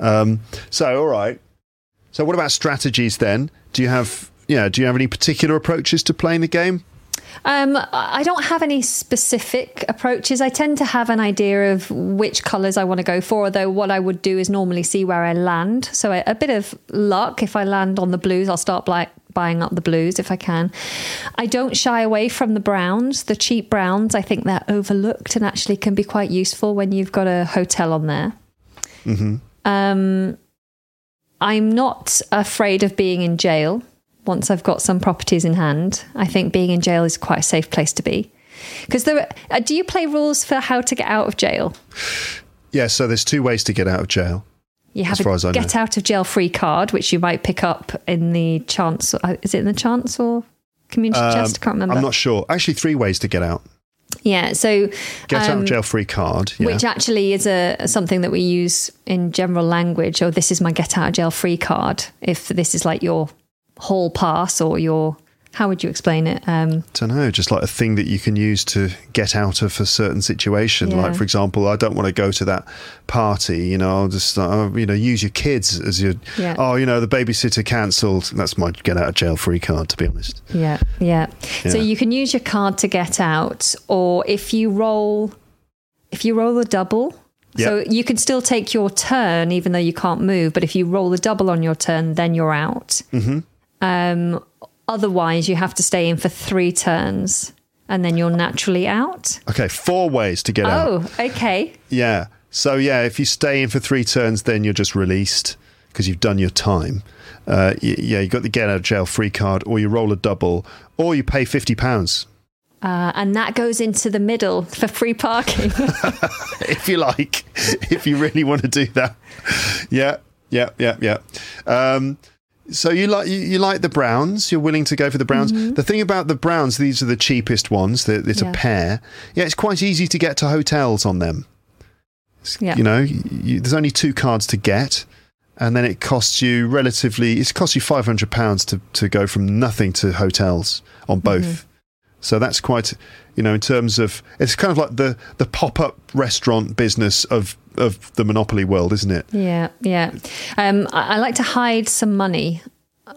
Um, so, all right. So, what about strategies then? Do you have, yeah, do you have any particular approaches to playing the game? Um, I don't have any specific approaches. I tend to have an idea of which colours I want to go for, although what I would do is normally see where I land. So a, a bit of luck. If I land on the blues, I'll start like buying up the blues if I can. I don't shy away from the browns, the cheap browns. I think they're overlooked and actually can be quite useful when you've got a hotel on there. Mm-hmm. Um, I'm not afraid of being in jail once I've got some properties in hand. I think being in jail is quite a safe place to be. Because there, uh, do you play rules for how to get out of jail? Yeah, so there's two ways to get out of jail. You have a I know. get out of jail free card, which you might pick up in the chance. uh, Is it in the chance or community chest? I can't remember. Um, I'm not sure. Actually, three ways to get out. Yeah, so Get out um, of jail free card. Yeah. which actually is a something that we use in general language. Oh, this is my get out of jail free card. If this is like your hall pass or your how would you explain it? Um, don't know, just like a thing that you can use to get out of a certain situation. Yeah. Like, for example, I don't want to go to that party. You know, I'll just uh, you know use your kids as your. Yeah. Oh, you know, the babysitter cancelled. That's my get out of jail free card. To be honest. Yeah, yeah. So you can use your card to get out, or if you roll, if you roll a double. So you can still take your turn even though you can't move, but if you roll a double on your turn, then you're out. Mm-hmm. Um, otherwise, you have to stay in for three turns, and then you're naturally out. Okay, four ways to get out. Oh, okay. Yeah. So yeah, if you stay in for three turns, then you're just released because you've done your time. Uh, y- yeah, you got the get out of jail free card, or you roll a double, or you pay fifty pounds Uh, and that goes into the middle for free parking. [LAUGHS] if you like, if you really want to do that. Yeah, yeah, yeah, yeah. Um, so you like you, you like the browns? You're willing to go for the browns. Mm-hmm. The thing about the browns, these are the cheapest ones. It's Yeah. a pair. Yeah, it's quite easy to get to hotels on them. yeah. You know, you, there's only two cards to get, and then it costs you relatively. It costs you five hundred pounds to to go from nothing to hotels on both. Mm-hmm. So that's quite, you know, in terms of it's kind of like the the pop up restaurant business of of the monopoly world, isn't it? Yeah, yeah. Um, I, I like to hide some money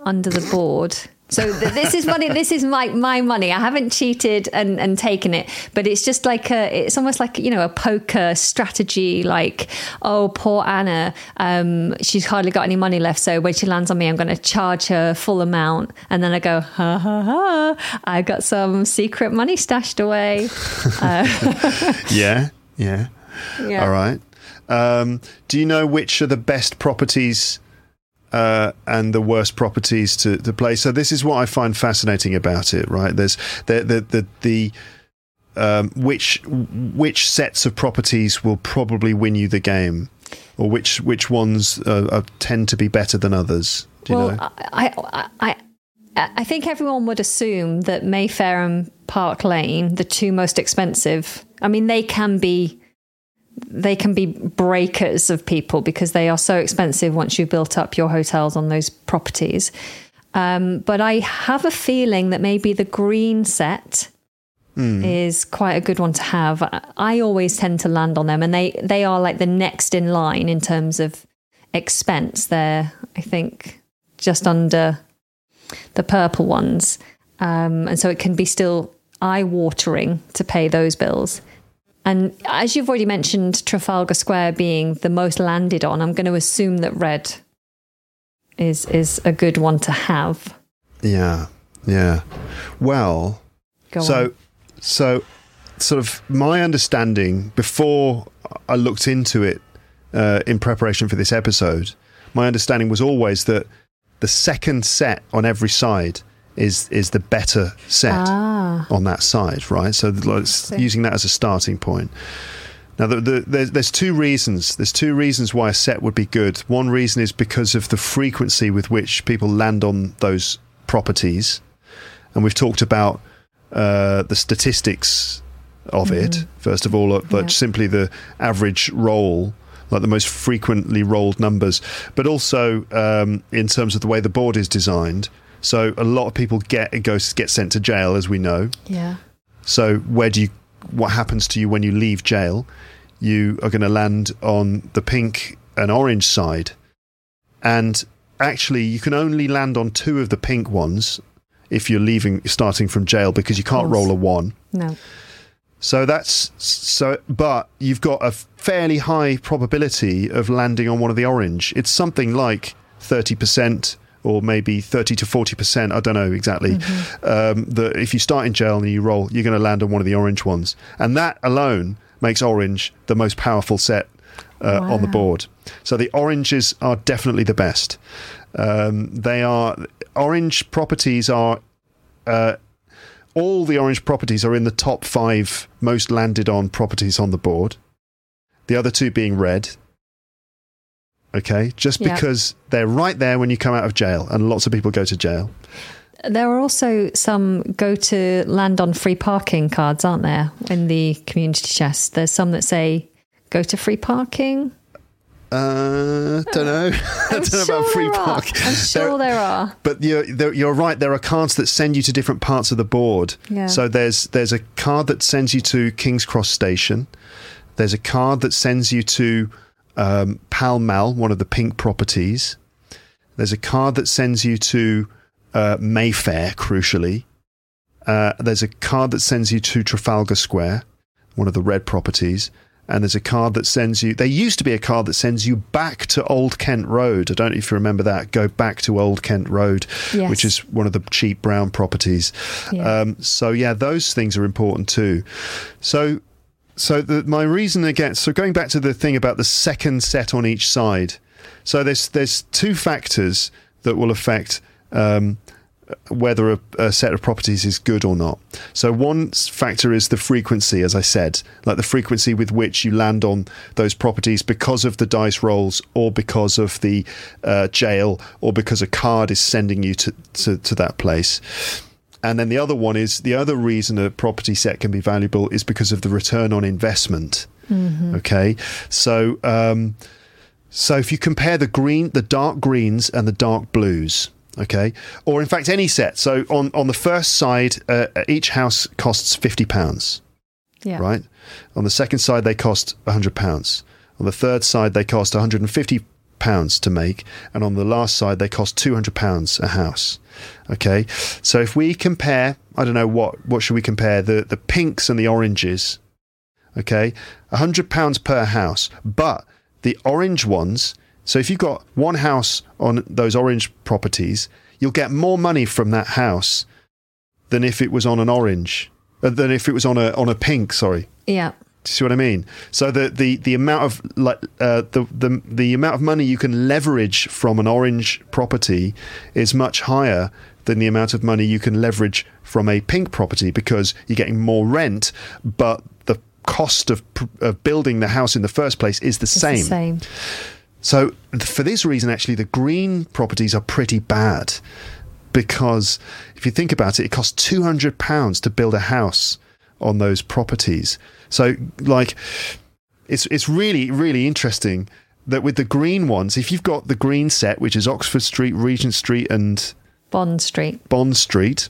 under the board. So th- this is money. This is my my money. I haven't cheated and, and taken it, but it's just like a. It's almost like you know a poker strategy. Like, oh, poor Anna. Um, she's hardly got any money left. So when she lands on me, I'm going to charge her full amount, and then I go, ha ha ha! I got some secret money stashed away. [LAUGHS] [LAUGHS] Yeah, yeah. Yeah. All right. Um, do you know which are the best properties uh, and the worst properties to, to play? So this is what I find fascinating about it. Right? There's the the the, the um, which which sets of properties will probably win you the game, or which which ones uh, tend to be better than others. Do you well, know? I, I, I, I think everyone would assume that Mayfair and Park Lane, the two most expensive, I mean, they can be. They can be breakers of people because they are so expensive once you've built up your hotels on those properties. Um, but I have a feeling that maybe the green set is quite a good one to have. I always tend to land on them, and they they are like the next in line in terms of expense. They're I think just under the purple ones, um, and so it can be still eye watering to pay those bills. And as you've already mentioned, Trafalgar Square being the most landed on, I'm going to assume that red is is a good one to have. Yeah, yeah. Well, Go so on. so sort of my understanding before I looked into it uh, in preparation for this episode, my understanding was always that the second set on every side is is the better set Ah. on that side, right? So using that as a starting point. Now, the, the, there's, there's two reasons. There's two reasons why a set would be good. One reason is because of the frequency with which people land on those properties, and we've talked about uh, the statistics of it. First of all, uh, like Yeah. simply the average roll, like the most frequently rolled numbers, but also um, in terms of the way the board is designed. So a lot of people get goes get sent to jail, as we know. Yeah. So where do you? What happens to you when you leave jail? You are going to land on the pink and orange side, and actually, you can only land on two of the pink ones if you're leaving, starting from jail, because you can't roll a one. No. So that's so, but you've got a fairly high probability of landing on one of the orange. It's something like thirty percent, or maybe thirty to forty percent. I don't know exactly. Um, that if you start in jail and you roll, you're going to land on one of the orange ones, and that alone makes orange the most powerful set uh, on the board. So the oranges are definitely the best. Um, they are orange properties are uh, all the orange properties are in the top five most landed on properties on the board. The other two being red. Okay, just Yeah. because they're right there when you come out of jail, and lots of people go to jail. There are also some go to land on free parking cards, aren't there, in the community chest? There's some that say go to free parking. Uh, don't know. [LAUGHS] I don't know about free there are. park. I'm [LAUGHS] sure there are. But you're, there- you're right. There are cards that send you to different parts of the board. Yeah. So there's there's a card that sends you to King's Cross Station. There's a card that sends you to um, Pall Mall, one of the pink properties. There's a card that sends you to uh, Mayfair, crucially. Uh, there's a card that sends you to Trafalgar Square, one of the red properties. And there's a card that sends you. There used to be a card that sends you back to Old Kent Road. I don't know if you remember that. Go back to Old Kent Road, Yes. which is one of the cheap brown properties. Yeah. Um, so yeah, those things are important too. So, so the, my reason again. So going back to the thing about the second set on each side. So there's there's two factors that will affect um, whether a, a set of properties is good or not. So one factor is the frequency, as I said, like the frequency with which you land on those properties because of the dice rolls, or because of the uh, jail, or because a card is sending you to, to, to that place. And then the other one is the other reason a property set can be valuable is because of the return on investment. Okay, so um, so if you compare the green, the dark greens, and the dark blues, okay, or in fact any set. So on on the first side, uh, each house costs fifty pounds, Yeah. right? On the second side, they cost hundred pounds. On the third side, they cost one hundred and fifty pounds to make, and on the last side, they cost two hundred pounds a house. Okay, so if we compare, I don't know what what should we compare the the pinks and the oranges. Okay, hundred pounds per house, but the orange ones. So if you've got one house on those orange properties, you'll get more money from that house than if it was on an orange, uh, than if it was on a on a pink. Sorry. Yeah. Do you see what I mean? So the the, the amount of like uh, the, the the amount of money you can leverage from an orange property is much higher than the amount of money you can leverage from a pink property because you're getting more rent, but the cost of, of building the house in the first place is the It's same. the same. So for this reason, actually, the green properties are pretty bad because if you think about it, it costs two hundred pounds to build a house on those properties. So like, it's it's really really interesting that with the green ones, if you've got the green set, which is Oxford Street, Regent Street, and Bond Street. Bond Street.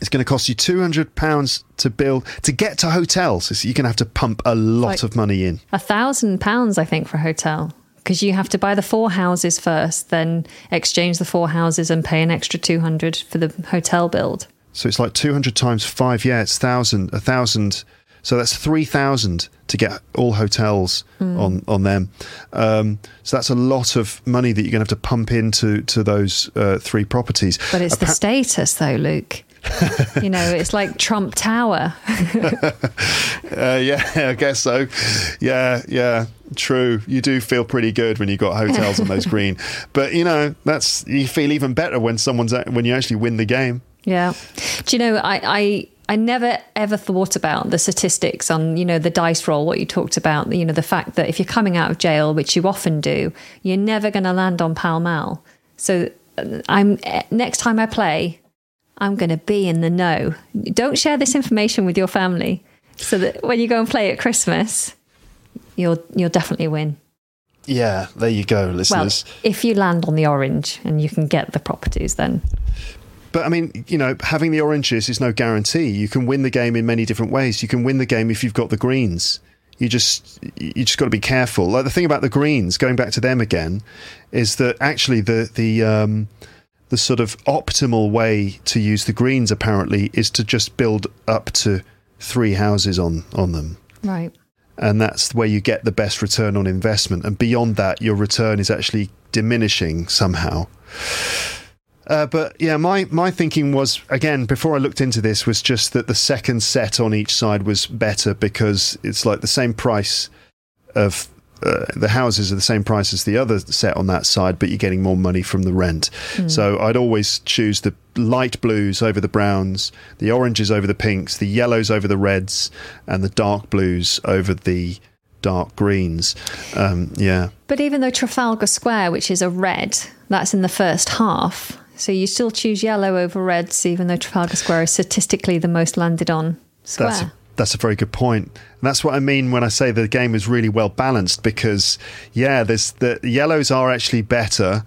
It's going to cost you two hundred pounds to build to get to hotels. So you're going to have to pump a lot Like- of money in. A thousand pounds, I think, for a hotel. Because you have to buy the four houses first, then exchange the four houses and pay an extra 200 for the hotel build. So it's like two hundred times five. Yeah, it's thousand, a thousand. So that's three thousand to get all hotels Hmm. on on them. Um, so that's a lot of money that you're going to have to pump into to those uh, three properties. But it's the status, though, Luke. you know, it's like Trump Tower. [LAUGHS] Uh, yeah, I guess so. Yeah, yeah, true. You do feel pretty good when you got hotels on those [LAUGHS] green, but you know that's you feel even better when someone's at, when you actually win the game. Yeah. Do you know, I, I I never ever thought about the statistics on, you know, the dice roll, what you talked about, you know, the fact that if you're coming out of jail, which you often do, you're never going to land on Pall Mall. So uh, I'm next time I play, I'm going to be in the know. Don't share this information with your family so that when you go and play at Christmas, you'll you'll definitely win. Yeah, there you go, Well, listeners. if you land on the orange and you can get the properties then. But I mean, you know, having the oranges is no guarantee. You can win the game in many different ways. You can win the game if you've got the greens. You just you just got to be careful. Like the thing about the greens, going back to them again, is that actually the the um, the sort of optimal way to use the greens apparently is to just build up to three houses on on them. Right. and that's where you get the best return on investment. And beyond that, your return is actually diminishing somehow. Uh, but yeah, my, my thinking was again before I looked into this was just that the second set on each side was better because it's like the same price of uh, the houses are the same price as the other set on that side, but you're getting more money from the rent. So I'd always choose the light blues over the browns, the oranges over the pinks, the yellows over the reds, and the dark blues over the dark greens. Um, yeah. But even though Trafalgar Square, which is a red, that's in the first half, so you still choose yellow over reds, even though Trafalgar Square is statistically the most landed on square. That's a, that's a very good point. And that's what I mean when I say the game is really well balanced because yeah, there's the yellows are actually better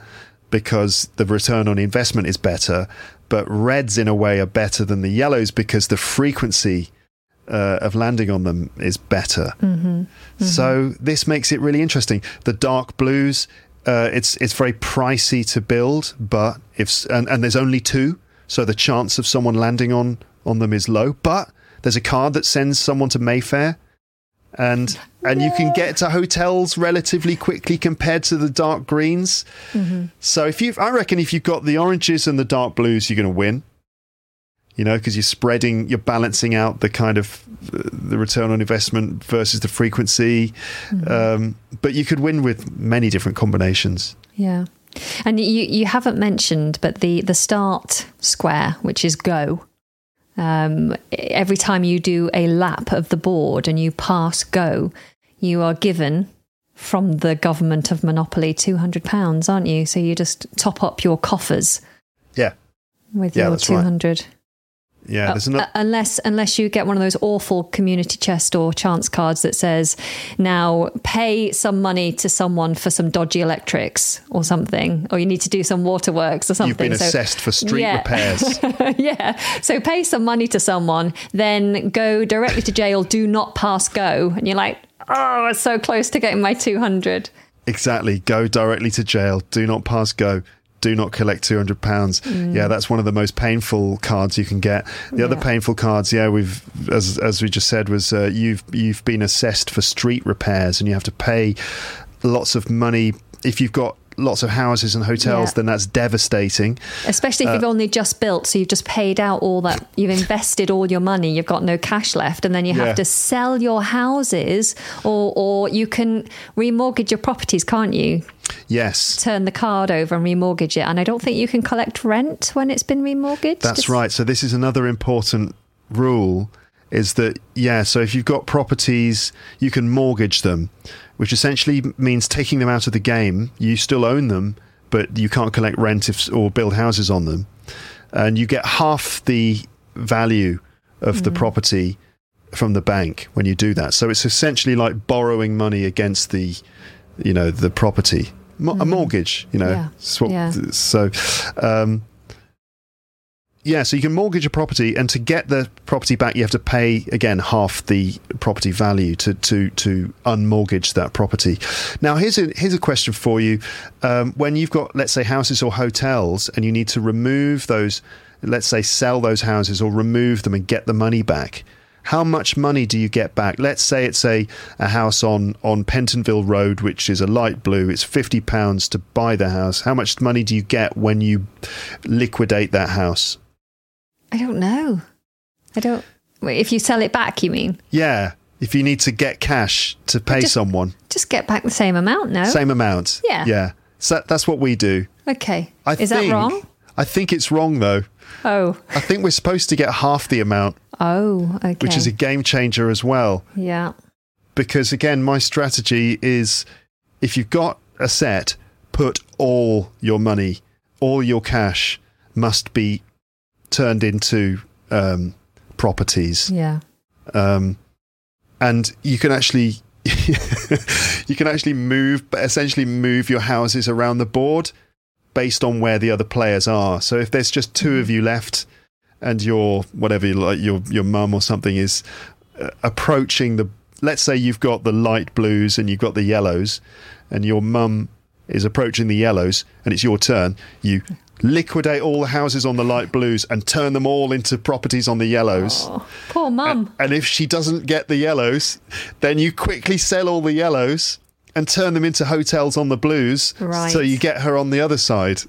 because the return on investment is better, but reds in a way are better than the yellows because the frequency uh, of landing on them is better. So this makes it really interesting. The dark blues, uh, it's it's very pricey to build, but if and, and there's only two, so the chance of someone landing on on them is low. But there's a card that sends someone to Mayfair, and and you can get to hotels relatively quickly compared to the dark greens. So if you, I reckon, if you've got the oranges and the dark blues, you're going to win. You know, because you're spreading, you're balancing out the kind of the return on investment versus the frequency. Um, but you could win with many different combinations. Yeah. And you, you haven't mentioned, but the, the start square, which is go, um, every time you do a lap of the board and you pass go, you are given from the government of Monopoly £200, aren't you? So you just top up your coffers Yeah, with Yeah, your that's right. 200 yeah. There's Uh, unless unless you get one of those awful community chest or chance cards that says now pay some money to someone for some dodgy electrics or something or you need to do some waterworks or something You've been So- assessed for street Yeah. repairs. [LAUGHS] yeah so pay some money to someone then go directly to jail do not pass go and you're like oh it's so close to getting my 200 Exactly. Go directly to jail. Do not pass go. Do not collect two hundred pounds. Yeah, that's one of the most painful cards you can get. The other painful cards, yeah, we've as as we just said was uh, you've you've been assessed for street repairs and you have to pay lots of money if you've got lots of houses and hotels. Yeah. Then that's devastating. Especially if you've Uh, only just built, so you've just paid out all that, you've invested all your money, you've got no cash left, and then you Yeah. have to sell your houses, or or you can remortgage your properties, can't you? Yes. Turn the card over and remortgage it, and I don't think you can collect rent when it's been remortgaged. That's right. So this is another important rule is that yeah, so if you've got properties, you can mortgage them, which essentially means taking them out of the game. You still own them, but you can't collect rent if, or build houses on them. And you get half the value of the property from the bank when you do that. So it's essentially like borrowing money against the you know, the property. Mo- A mortgage, you know. Yeah. What- Yeah. So um yeah, so you can mortgage a property, and to get the property back, you have to pay again half the property value to to to unmortgage that property. Now, here's a here's a question for you: um, when you've got, let's say, houses or hotels, and you need to remove those, let's say, sell those houses or remove them and get the money back. How much money do you get back? Let's say it's a, a house on, on Pentonville Road, which is a light blue. It's fifty pounds to buy the house. How much money do you get when you liquidate that house? I don't know. I don't. If you sell it back, you mean? Yeah, if you need to get cash to pay Just- someone, Just get back the same amount, no? same amount. Yeah. yeah. So that's what we do. Okay. I Is think, that wrong? I think it's wrong though. Oh. I think we're supposed to get half the amount, Oh, okay. which is a game changer as well. yeah. Because again, my strategy is if you've got a set, put all your money, all your cash must be turned into um, properties. Yeah. um, and you can actually [LAUGHS] you can actually move essentially move your houses around the board based on where the other players are so if there's just two of you left and your whatever like your your mum or something is uh, approaching the let's say you've got the light blues and you've got the yellows and your mum is approaching the yellows and it's your turn you liquidate all the houses on the light blues and turn them all into properties on the yellows Oh, poor mum. and if she doesn't get the yellows, then you quickly sell all the yellows and turn them into hotels on the blues. Right. So you get her on the other side.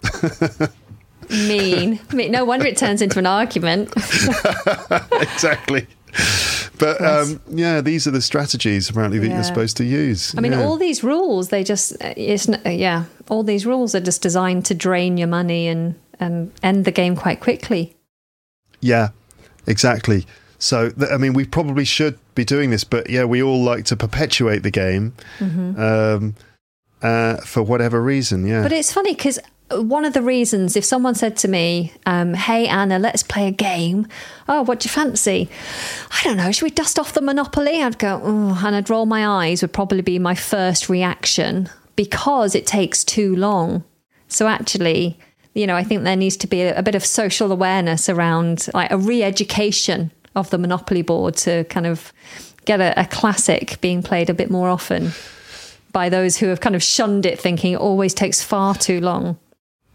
mean. [LAUGHS] No wonder it turns into an argument. [LAUGHS] exactly. [LAUGHS] But um, yeah, these are the strategies apparently that Yeah. you're supposed to use. I mean, Yeah. all these rules, they just, it's, yeah, all these rules are just designed to drain your money and, and end the game quite quickly. Yeah, exactly. So, th- I mean, we probably should be doing this, but yeah, we all like to perpetuate the game um, uh, for whatever reason. Yeah. But it's funny because one of the reasons, if someone said to me, um, "Hey Anna, let's play a game," oh, what do you fancy? I don't know. Should we dust off the Monopoly? I'd go, oh, and I'd roll my eyes. Would probably be my first reaction because it takes too long. So actually, you know, I think there needs to be a, a bit of social awareness around, like a re-education of the Monopoly board to kind of get a, a classic being played a bit more often by those who have kind of shunned it, thinking it always takes far too long.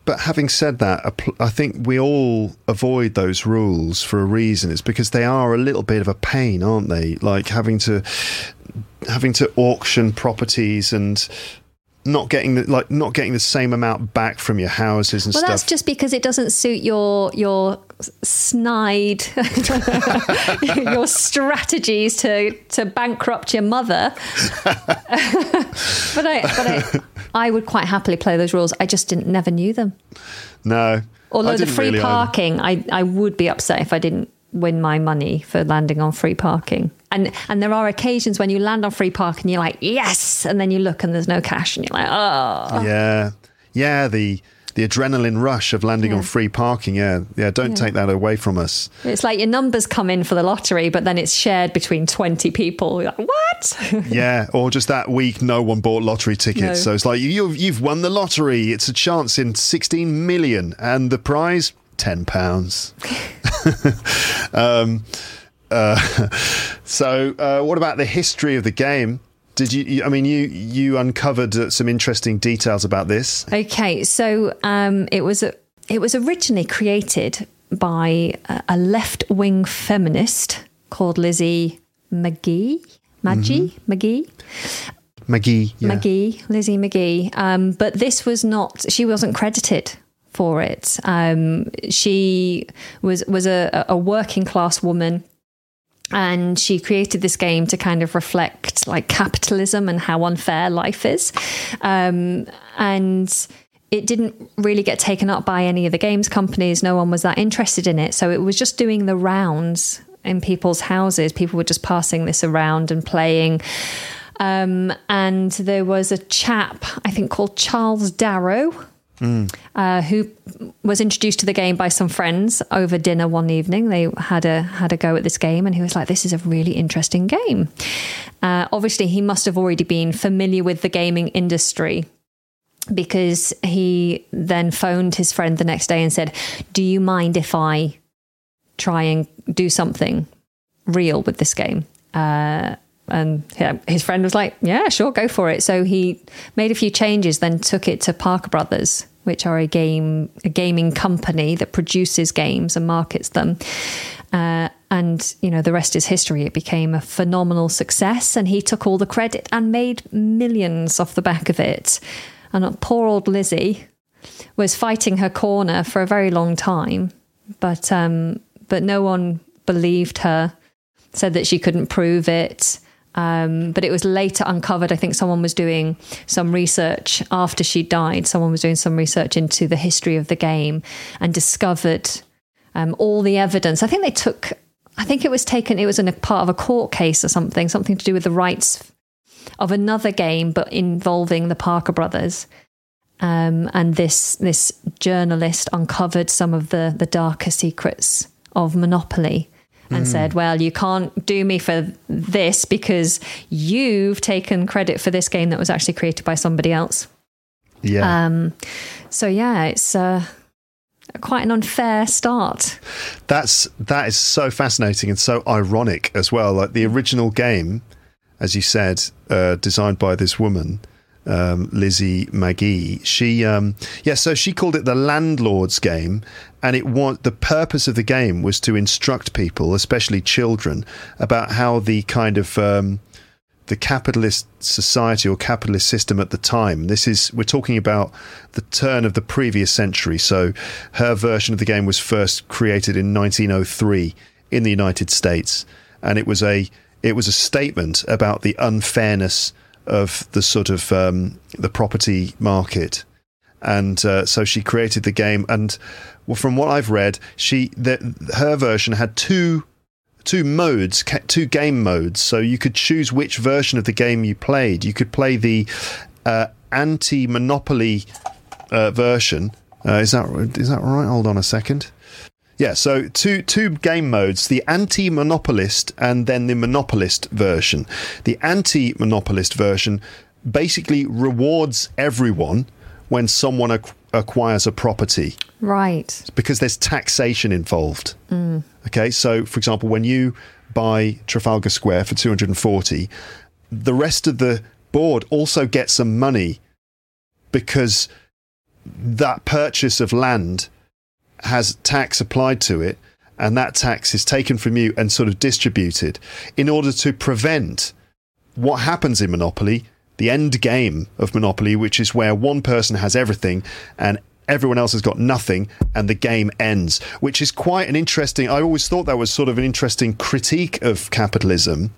But having said that, I think we all avoid those rules for a reason. It's because they are a little bit of a pain, aren't they? Like having to having to auction properties and not getting the like not getting the same amount back from your houses and Well, stuff. Well, that's just because it doesn't suit your your snide [LAUGHS] your strategies to to bankrupt your mother. [LAUGHS] but I but I, I would quite happily play those rules. I just didn't never knew them. no. Although the free really either. parking, I, I would be upset if I didn't win my money for landing on free parking. And and there are occasions when you land on free parking, and you're like, yes, and then you look and there's no cash, and you're like, oh. Yeah, yeah. The the adrenaline rush of landing Yeah. on free parking. Yeah, yeah. Don't take that away from us. It's like your numbers come in for the lottery, but then it's shared between 20 people. Like, what? [LAUGHS] Yeah, or just that week, no one bought lottery tickets, No. so it's like you've you've won the lottery. It's a chance in sixteen million, and the prize ten pounds. [LAUGHS] um, uh, [LAUGHS] so, uh, what about the history of the game? Did you? I mean, you you uncovered uh, some interesting details about this. okay, so um, it was it was originally created by a, a left wing feminist called Lizzie McGee. Maggie McGee. McGee, yeah. McGee, Lizzie McGee. Um, but this was not, she wasn't credited for it. Um, she was, was a, a working class woman and she created this game to kind of reflect like capitalism and how unfair life is. Um, and it didn't really get taken up by any of the games companies. No one was that interested in it. So it was just doing the rounds in people's houses. People were just passing this around and playing. Um, and there was a chap, I think called Charles Darrow, uh, who was introduced to the game by some friends over dinner one evening. They had a had a go at this game, and he was like, "This is a really interesting game." Uh, obviously, he must have already been familiar with the gaming industry because he then phoned his friend the next day and said, "Do you mind if I try and do something real with this game. Uh, and yeah, his friend was like, "Yeah, sure, go for it." So he made a few changes, then took it to Parker Brothers, which are a game a gaming company that produces games and markets them. Uh, and you know the rest is history. It became a phenomenal success, and he took all the credit and made millions off the back of it. And poor old Lizzie was fighting her corner for a very long time, but um, but no one believed her. Said that she couldn't prove it. Um, but it was later uncovered. I think someone was doing some research after she died. Someone was doing some research into the history of the game and discovered um, all the evidence. I think they took, I think it was taken, it was in a part of a court case or something, something to do with the rights of another game, but involving the Parker brothers. Um, and this this journalist uncovered some of the the darker secrets of Monopoly and mm. said, Well, you can't do me for this because you've taken credit for this game that was actually created by somebody else. Yeah. Um, so, yeah, it's uh, quite an unfair start. That's that is so fascinating and so ironic as well. Like the original game, as you said, uh, designed by this woman um, Lizzie McGee. She, um, yeah, so she called it the landlord's game, and it was the purpose of the game was to instruct people, especially children, about how the kind of um, the capitalist society or capitalist system at the time. This is we're talking about the turn of the previous century. So her version of the game was first created in 1903 in the United States, and it was a it was a statement about the unfairness of the sort of um, the property market, and uh, so she created the game. And from what I've read, she the, her version had two two modes, two game modes. So you could choose which version of the game you played. You could play the uh, anti-monopoly uh, version. Uh, is that is that right? Hold on a second. Yeah, so two two game modes: the anti-monopolist and then the monopolist version. The anti-monopolist version basically rewards everyone when someone ac- acquires a property. Right. Because there's taxation involved. Mm. Okay, so for example, when you buy Trafalgar Square for 240, the rest of the board also gets some money because that purchase of land has tax applied to it, and that tax is taken from you and sort of distributed in order to prevent what happens in Monopoly, the end game of Monopoly, which is where one person has everything and everyone else has got nothing and the game ends, which is quite an interesting. I always thought that was sort of an interesting critique of capitalism.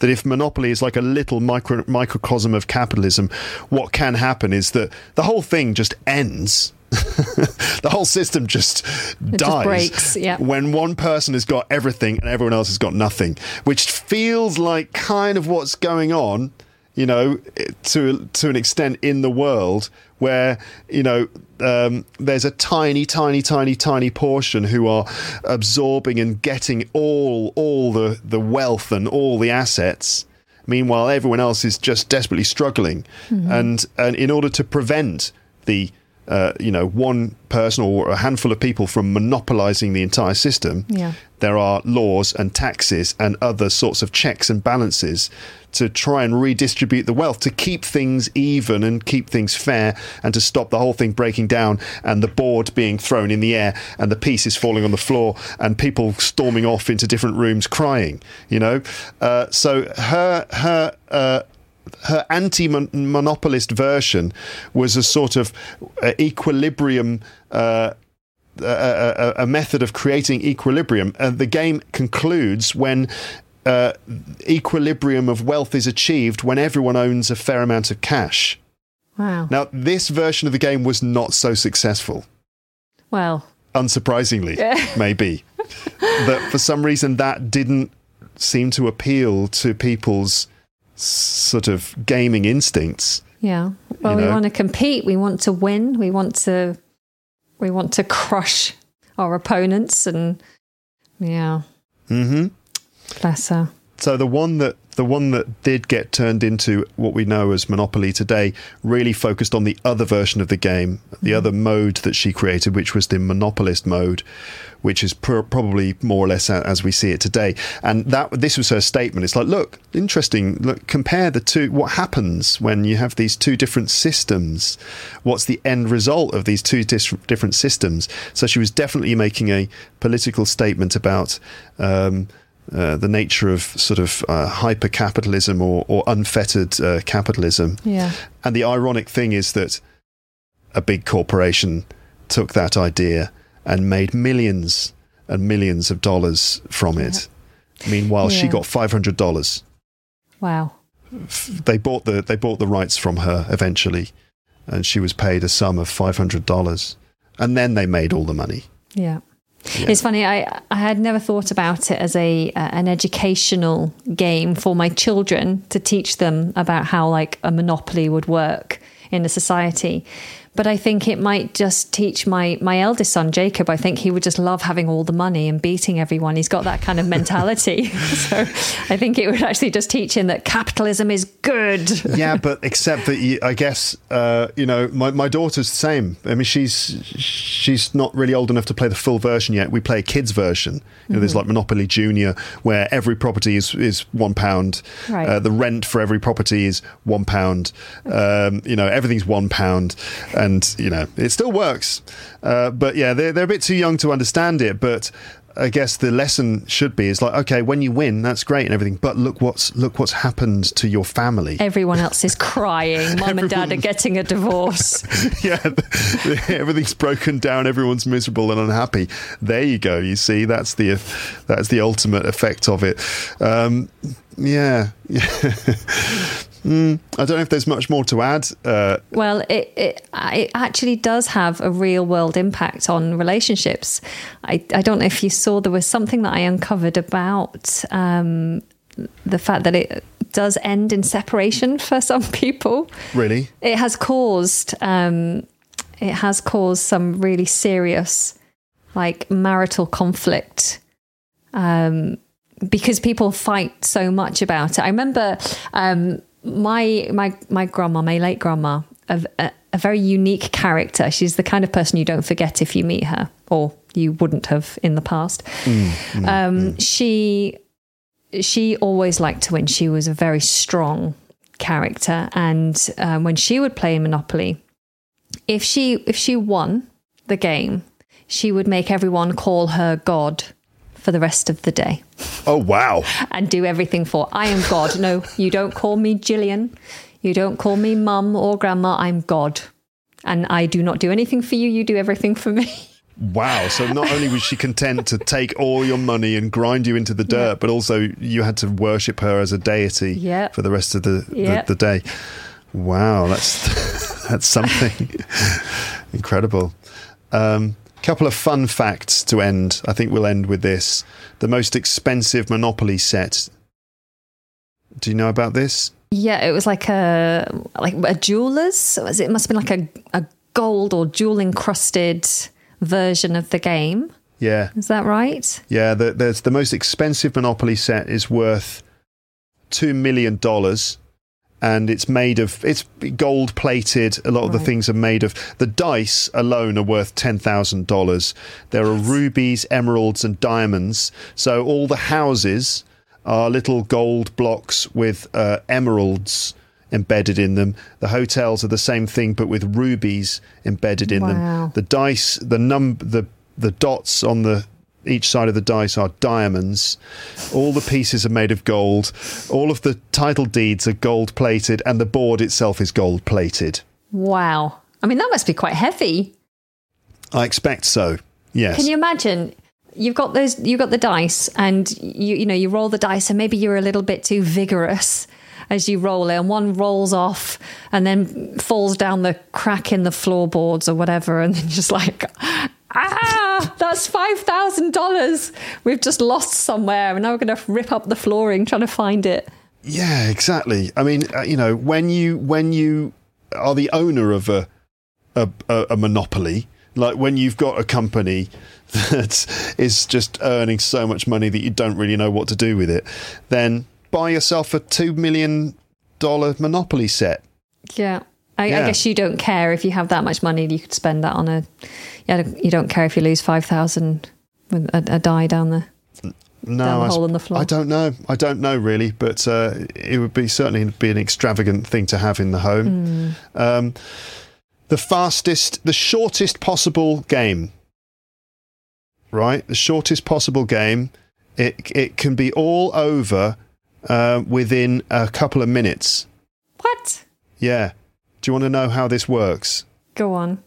That if monopoly is like a little micro, microcosm of capitalism, what can happen is that the whole thing just ends [LAUGHS] the whole system just it dies just breaks, yeah. when one person has got everything and everyone else has got nothing, which feels like kind of what's going on, you know, to to an extent in the world where you know um, there's a tiny, tiny, tiny, tiny portion who are absorbing and getting all all the the wealth and all the assets. Meanwhile, everyone else is just desperately struggling, mm-hmm. and and in order to prevent the uh, you know, one person or a handful of people from monopolizing the entire system. Yeah. There are laws and taxes and other sorts of checks and balances to try and redistribute the wealth to keep things even and keep things fair and to stop the whole thing breaking down and the board being thrown in the air and the pieces falling on the floor and people storming off into different rooms crying you know uh, so her her uh, her anti-monopolist version was a sort of uh, equilibrium. Uh, a, a, a, method of creating equilibrium. Uh, the game concludes when uh, equilibrium of wealth is achieved when everyone owns a fair amount of cash. Wow. Now, this version of the game was not so successful. Well, unsurprisingly, [LAUGHS] maybe. but for some reason, that didn't seem to appeal to people's sort of gaming instincts. Yeah. Well, we know? want to compete. We want to win. We want to we want to crush our opponents and yeah. Mm-hmm. Bless her. So the one that the one that did get turned into what we know as Monopoly today really focused on the other version of the game, the other mode that she created, which was the monopolist mode, which is pr- probably more or less a- as we see it today. And that this was her statement. It's like, look, interesting. Look, compare the two. What happens when you have these two different systems? What's the end result of these two dis- different systems? So she was definitely making a political statement about. Um, uh, the nature of sort of uh, hyper capitalism or, or unfettered uh, capitalism. Yeah. And the ironic thing is that a big corporation took that idea and made millions and millions of dollars from it. Meanwhile, she got five hundred dollars. Wow. They bought the they bought the rights from her eventually, and she was paid a sum of five hundred dollars. And then they made all the money. Yeah. It's funny. I I had never thought about it as a uh, an educational game for my children to teach them about how like a monopoly would work in a society. But I think it might just teach my my eldest son Jacob. I think he would just love having all the money and beating everyone. He's got that kind of mentality. [LAUGHS] so I think it would actually just teach him that capitalism is good. yeah, but except that you, I guess uh, you know my, my daughter's the same. I mean, she's she's not really old enough to play the full version yet. We play a kids version. You know, there's like Monopoly Junior, where every property is is one pound. Right. Uh, the rent for every property is one pound. Um, you know, everything's one pound, and you know it still works. Uh, but yeah, they're they're a bit too young to understand it, but. I guess the lesson should be is like okay when you win that's great and everything but look what's look what's happened to your family Everyone else is [LAUGHS] crying. Mum and dad are getting a divorce. [LAUGHS] yeah, [LAUGHS] everything's broken down. Everyone's miserable and unhappy. There you go. You see, that's the that's the ultimate effect of it. Um, yeah, Mm, I don't know if there's much more to add. Uh, Well, it, it it actually does have a real world impact on relationships. I, I don't know if you saw there was something that I uncovered about um, the fact that it does end in separation for some people. really, It has caused um, it has caused some really serious like marital conflict um, because people fight so much about it. I remember um, my my my grandma, my late grandma, a, a, a very unique character. She's the kind of person you don't forget if you meet her, or you wouldn't have in the past. um, She she always liked to win. She was a very strong character, and um, when she would play Monopoly, if she if she won the game, she would make everyone call her God for the rest of the day oh wow, and do everything for. I am God. No, you don't call me Gillian. You don't call me mum or grandma. I'm God. And I do not do anything for you. You do everything for me. wow. So not only was she content to take all your money and grind you into the dirt, but also you had to worship her as a deity Yeah. for the rest of the, Yeah. the, the day. Wow, that's [LAUGHS] that's something incredible. Um, couple of fun facts to end. I think we'll end with this. The most expensive Monopoly set. Do you know about this? Yeah, it was like a like a jeweler's. It? must have been like a, a gold or jewel encrusted version of the game. Yeah, Is that right? yeah. The, there's the most expensive Monopoly set is worth two million dollars, and it's made of it's gold plated. A lot of the things are made of the dice alone are worth ten thousand dollars. There are rubies, emeralds, and diamonds. So all the houses are little gold blocks with uh, emeralds embedded in them. The hotels are the same thing, but with rubies embedded in Wow. them. The dice, the num, the the dots on the each side of the dice are diamonds. All the pieces are made of gold. All of the title deeds are gold plated, and the board itself is gold plated. Wow. I mean, that must be quite heavy. I expect so. Yes. Can you imagine? You've got those. You've got the dice, and you you know you roll the dice, and maybe you're a little bit too vigorous as you roll it, and one rolls off and then falls down the crack in the floorboards or whatever, and then [LAUGHS] you're just like, ah, [LAUGHS] that's five thousand dollars we've just lost somewhere, and now we're going to rip up the flooring trying to find it. Yeah, exactly. I mean, uh, you know, when you when you are the owner of a a, a, a monopoly, like when you've got a company [LAUGHS] that is just earning so much money that you don't really know what to do with it, then buy yourself a two million dollar Monopoly set. Yeah. I, Yeah. I guess you don't care if you have that much money. You could spend that on a. Yeah, you don't care if you lose five thousand with a, a die down there. No, Down the I, hole in the floor. I don't know. I don't know really, but uh, it would be certainly be an extravagant thing to have in the home. Hmm. Um, the fastest, the shortest possible game. Right, the shortest possible game. It it can be all over uh, within a couple of minutes. What? Yeah. Do you want to know how this works? Go on.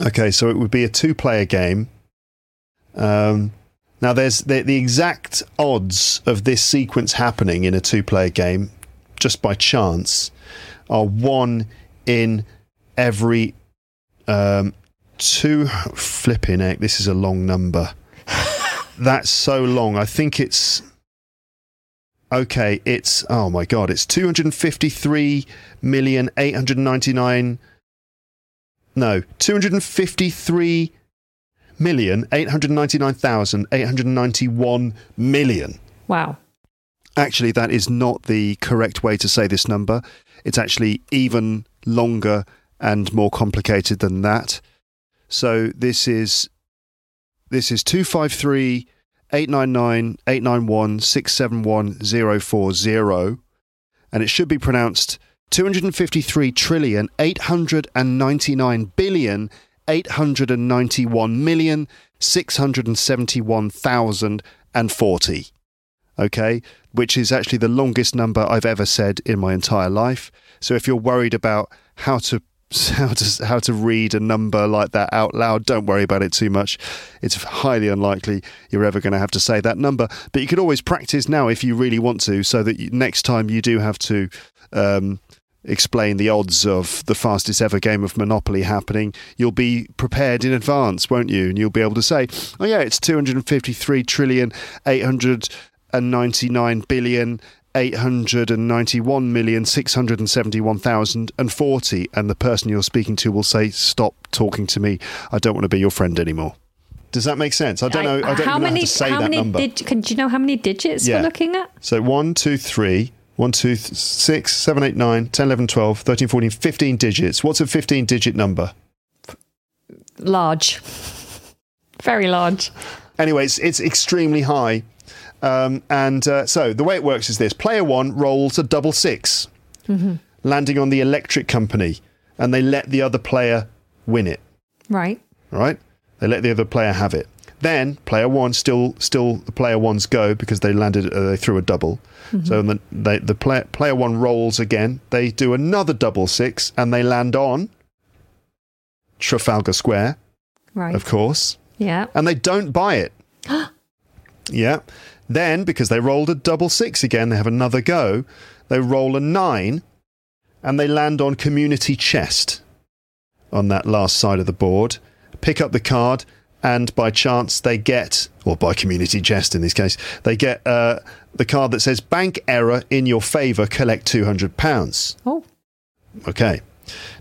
Okay, so it would be a two-player game. Um, now, there's the, the, exact odds of this sequence happening in a two-player game, just by chance, are one in every um, two. Flipping egg, this is a long number. [LAUGHS] That's so long. I think it's okay, it's oh my god, it's 253,899 no, two hundred fifty-three million eight hundred ninety-nine thousand eight hundred ninety-one million. Wow. Actually, that is not the correct way to say this number. It's actually even longer and more complicated than that. So this is this is 253 899 891 671 040 and it should be pronounced 253 trillion 899 billion 891 million 671,040 okay, which is actually the longest number I've ever said in my entire life. So if you're worried about how to [LAUGHS] how to how to read a number like that out loud, don't worry about it too much. It's highly unlikely you're ever going to have to say that number, but you could always practice now if you really want to, so that you, next time you do have to. Um, explain the odds of the fastest ever game of Monopoly happening, you'll be prepared in advance, won't you? And you'll be able to say, oh, yeah, it's 253 trillion, 899 billion. 891 million 671,040 and the person you're speaking to will say stop talking to me I don't want to be your friend anymore does that make sense I don't know I don't how even many, know how to say how that many number dig- can, do you know how many digits Yeah. we're looking at? So 1, 2, 3, 1, 2, th- 6, 7, 8, 9, 10, 11, 12, 13, 14, 15 digits. What's a 15 digit number? Large. Very large. Anyway, it's, it's extremely high. Um, and uh, so the way it works is this player one rolls a double 6 landing on the electric company, and they let the other player win it. Right. right? They let the other player have it. Then player one still still the player one's go because they landed uh, they threw a double. So the they, the player player one rolls again. They do another double six and they land on Trafalgar Square, Right. of course, Yeah. and they don't buy it. [GASPS] yeah. Then because they rolled a double six again, they have another go. They roll a nine, and they land on Community Chest on that last side of the board. Pick up the card, and by chance they get, or by Community Chest in this case, they get uh, the card that says "Bank error in your favour. Collect two hundred pounds." Oh. Okay.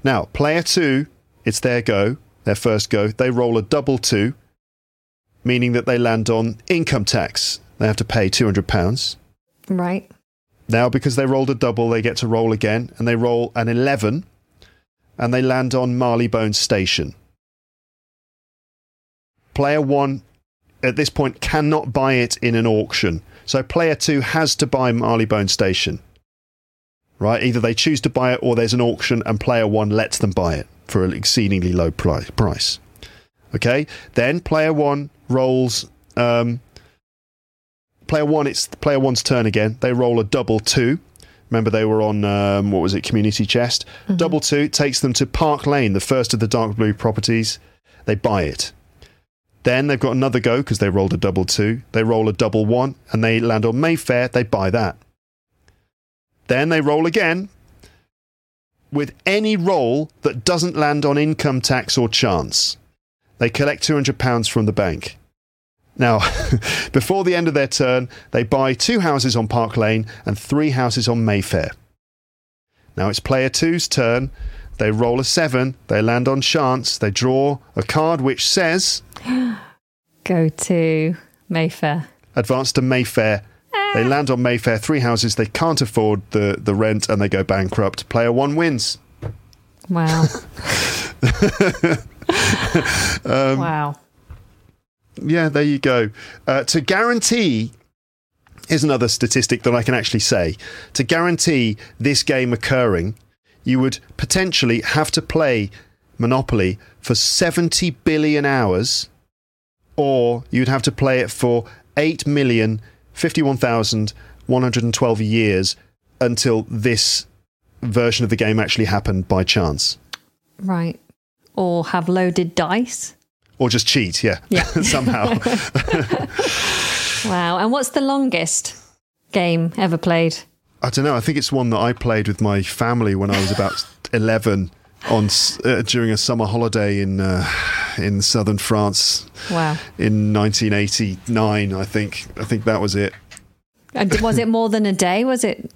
Now, player two, it's their go, their first go. They roll a double two, meaning that they land on income tax. They have to pay £200. Right. Now, because they rolled a double, they get to roll again, and they roll an 11, and they land on Marylebone Station. Player one, at this point, cannot buy it in an auction. So player two has to buy Marylebone Station. Right? Either they choose to buy it or there's an auction and player one lets them buy it for an exceedingly low price. Okay? Then player one rolls. Um, player one, it's player one's turn again. They roll a double two. Remember, they were on, um, what was it, Community Chest? Double two takes them to Park Lane, the first of the dark blue properties. They buy it. Then they've got another go because they rolled a double two. They roll a double one and they land on Mayfair. They buy that. Then they roll again with any roll that doesn't land on income tax or chance. They collect £200 from the bank. Now, [LAUGHS] before the end of their turn, they buy two houses on Park Lane and three houses on Mayfair. Now it's player two's turn. They roll a seven. They land on chance. They draw a card which says [GASPS] Go to Mayfair. advance to Mayfair They land on Mayfair, three houses. They can't afford the, the rent and they go bankrupt. Player one wins. Wow. [LAUGHS] [LAUGHS] wow. Yeah, there you go. Uh, to guarantee, here's another statistic that I can actually say. To guarantee this game occurring, you would potentially have to play Monopoly for 70 billion hours, or you'd have to play it for 8,051,112 years until this version of the game actually happened by chance. Right. Or have loaded dice. Or just cheat, yeah. Yeah. [LAUGHS] Somehow. [LAUGHS] Wow. And what's the longest game ever played? I don't know. I think it's one that I played with my family when I was about [LAUGHS] 11 on uh, during a summer holiday in uh, in southern France Wow. in 1989. I think I think that was it. And was it more than a day? Was it?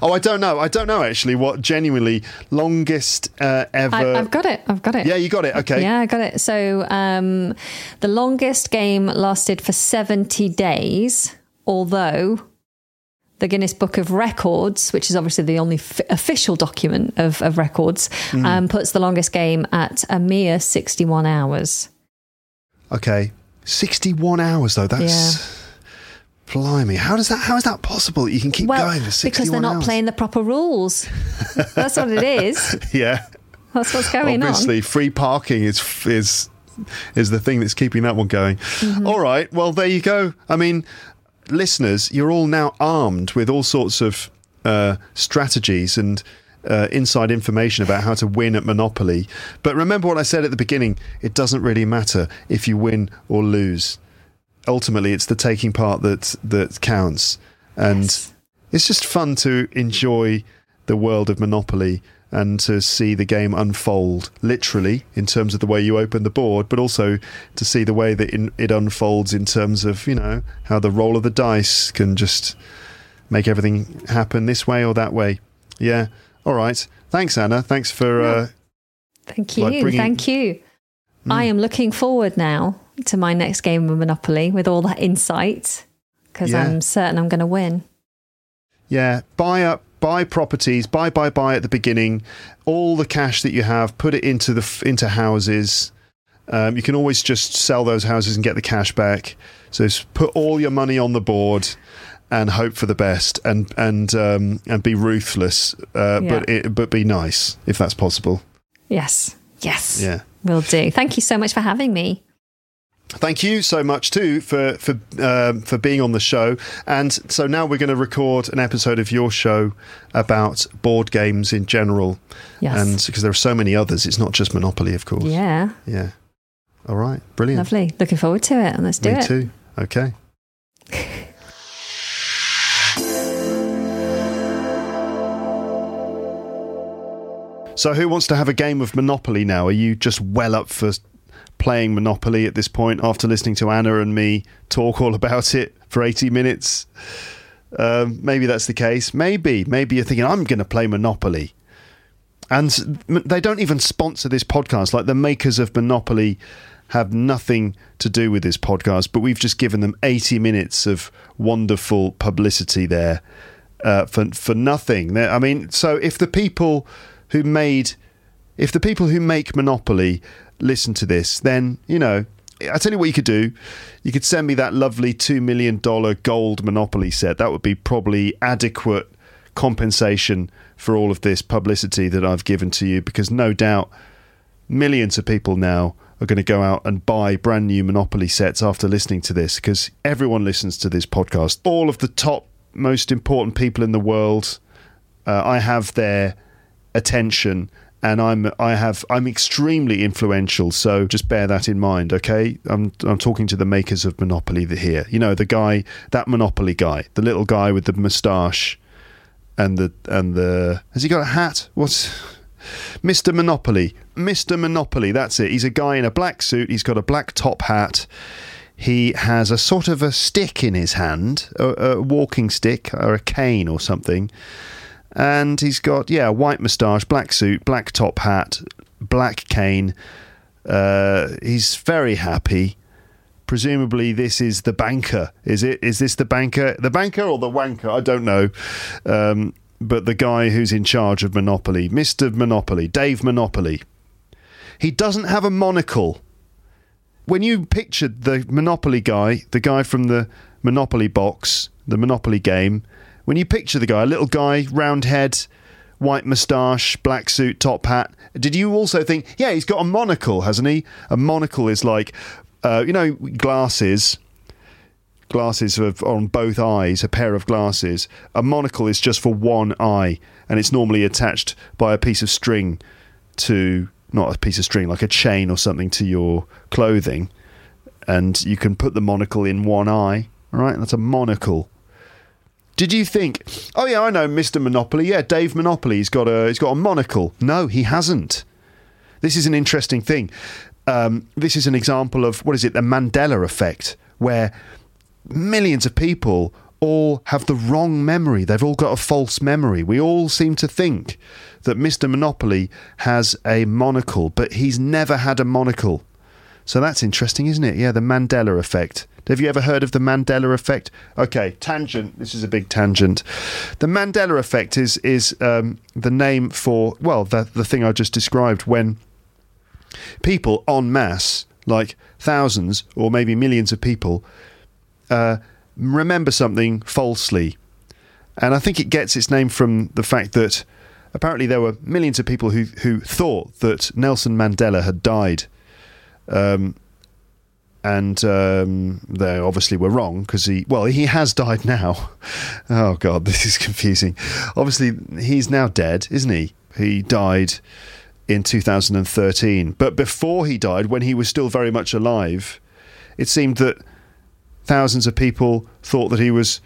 Oh, I don't know. I don't know actually what genuinely longest uh, ever. I, I've got it. I've got it. yeah, you got it. Okay. Yeah, I got it. So um, the longest game lasted for 70 days, although the Guinness Book of Records, which is obviously the only f- official document of, of records, Hmm. um, puts the longest game at a mere 61 hours. Okay. 61 hours though. That's blimey. How does that? How is that possible? that You can keep well, going for 61 because they're not hours? playing the proper rules. That's what it is. [LAUGHS] Yeah. That's what's going on. Obviously, free parking is is is the thing that's keeping that one going. Mm-hmm. All right, well there you go. I mean, listeners, you're all now armed with all sorts of uh, strategies and. Uh, inside information about how to win at Monopoly. But remember what I said at the beginning it doesn't really matter if you win or lose. Ultimately, it's the taking part that, that counts. And Yes. it's just fun to enjoy the world of Monopoly and to see the game unfold, literally, in terms of the way you open the board, but also to see the way that in, it unfolds in terms of, you know, how the roll of the dice can just make everything happen this way or that way. Yeah. All right. Thanks, Anna. Thanks for. Uh, Thank you. Like bringing-. Thank you. I am looking forward now to my next game of Monopoly with all that insight because Yeah. I'm certain I'm going to win. Yeah, buy up, buy properties, buy, buy, buy at the beginning. All the cash that you have, put it into the into houses. Um, you can always just sell those houses and get the cash back. So put all your money on the board and hope for the best, and and um, and be ruthless, uh, Yeah. but it, but be nice if that's possible. Yes. Yes. Yeah. Will do. Thank you so much for having me. Thank you so much too for for um, for being on the show. And so now we're going to record an episode of your show about board games in general. Yes. And because there are so many others, it's not just Monopoly, of course. Yeah. Yeah. All right. Brilliant. Lovely. Looking forward to it. And let's do Me it. too. Okay. [LAUGHS] So, who wants to have a game of Monopoly now? Are you just well up for playing Monopoly at this point after listening to Anna and me talk all about it for 80 minutes? Um, maybe that's the case. Maybe. Maybe you're thinking, I'm going to play Monopoly. And they don't even sponsor this podcast. Like the makers of Monopoly have nothing to do with this podcast, but we've just given them 80 minutes of wonderful publicity there uh, for for nothing. I mean, so if the people who made, if the people who make Monopoly listen to this, then you know. I tell you what you could do. You could send me that lovely two million dollar gold Monopoly set. That would be probably adequate compensation for all of this publicity that I've given to you, because no doubt millions of people now are going to go out and buy brand new Monopoly sets after listening to this because everyone listens to this podcast. All of the top, most important people in the world, uh, I have their attention. And I'm I have I'm extremely influential, so just bear that in mind, okay? I'm I'm talking to the makers of Monopoly here. You know, the guy, that Monopoly guy, the little guy with the moustache, and the and the has he got a hat? What's Mr. Monopoly? Mr. Monopoly, that's it. He's a guy in a black suit. He's got a black top hat. He has a sort of a stick in his hand, a, a walking stick or a cane or something. And he's got, yeah, white moustache, black suit, black top hat, black cane. Uh, he's very happy. presumably this is the banker. Is it? Is this the banker? The banker or the wanker? I don't know. Um, but the guy who's in charge of Monopoly, Mr. Monopoly, Dave Monopoly. He doesn't have a monocle. When you pictured the Monopoly guy, the guy from the Monopoly box, the Monopoly game, when you picture the guy, a little guy, round head, white moustache, black suit, top hat, did you also think, yeah, he's got a monocle, hasn't he? A monocle is like, uh, you know, glasses. Glasses of, on both eyes, a pair of glasses. A monocle is just for one eye, and it's normally attached by a piece of string to not a piece of string, like a chain or something to your clothing, and you can put the monocle in one eye. All right, that's a monocle. Did you think, oh yeah, I know Mr. Monopoly. Yeah, Dave Monopoly. He's got a he's got a monocle. No, he hasn't. This is an interesting thing. Um, this is an example of what is it? The Mandela effect, where millions of people all have the wrong memory. They've all got a false memory. We all seem to think that Mr. Monopoly has a monocle, but he's never had a monocle. So that's interesting, isn't it? Yeah, the Mandela effect. Have you ever heard of the Mandela effect? Okay, tangent. This is a big tangent. The Mandela effect is is um, the name for well the the thing I just described when people en masse, like thousands or maybe millions of people, uh, remember something falsely, and I think it gets its name from the fact that apparently there were millions of people who who thought that Nelson Mandela had died. Um, and um, they obviously were wrong because he well he has died now. [LAUGHS] Oh god, [LAUGHS] this is confusing. Obviously, he's now dead, isn't he? He died in 2013, but before he died, when he was still very much alive, it seemed that thousands of people thought that he was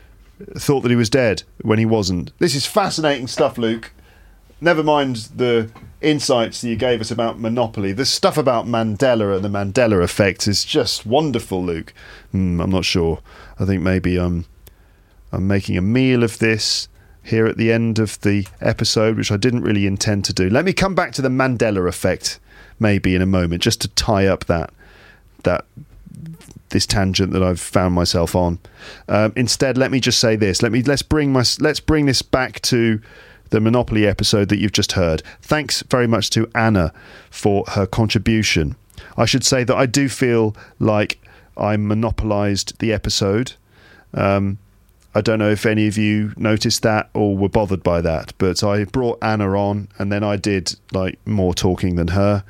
thought that he was dead when he wasn't. This is fascinating stuff, Luke. Never mind the insights that you gave us about Monopoly. The stuff about Mandela and the Mandela effect is just wonderful, Luke. Mm, I'm not sure. I think maybe I'm I'm making a meal of this here at the end of the episode, which I didn't really intend to do. Let me come back to the Mandela effect maybe in a moment, just to tie up that that this tangent that I've found myself on. Um, instead, let me just say this. Let me let's bring my let's bring this back to the Monopoly episode that you've just heard. Thanks very much to Anna for her contribution. I should say that I do feel like I monopolized the episode. Um, I don't know if any of you noticed that or were bothered by that, but I brought Anna on and then I did like more talking than her.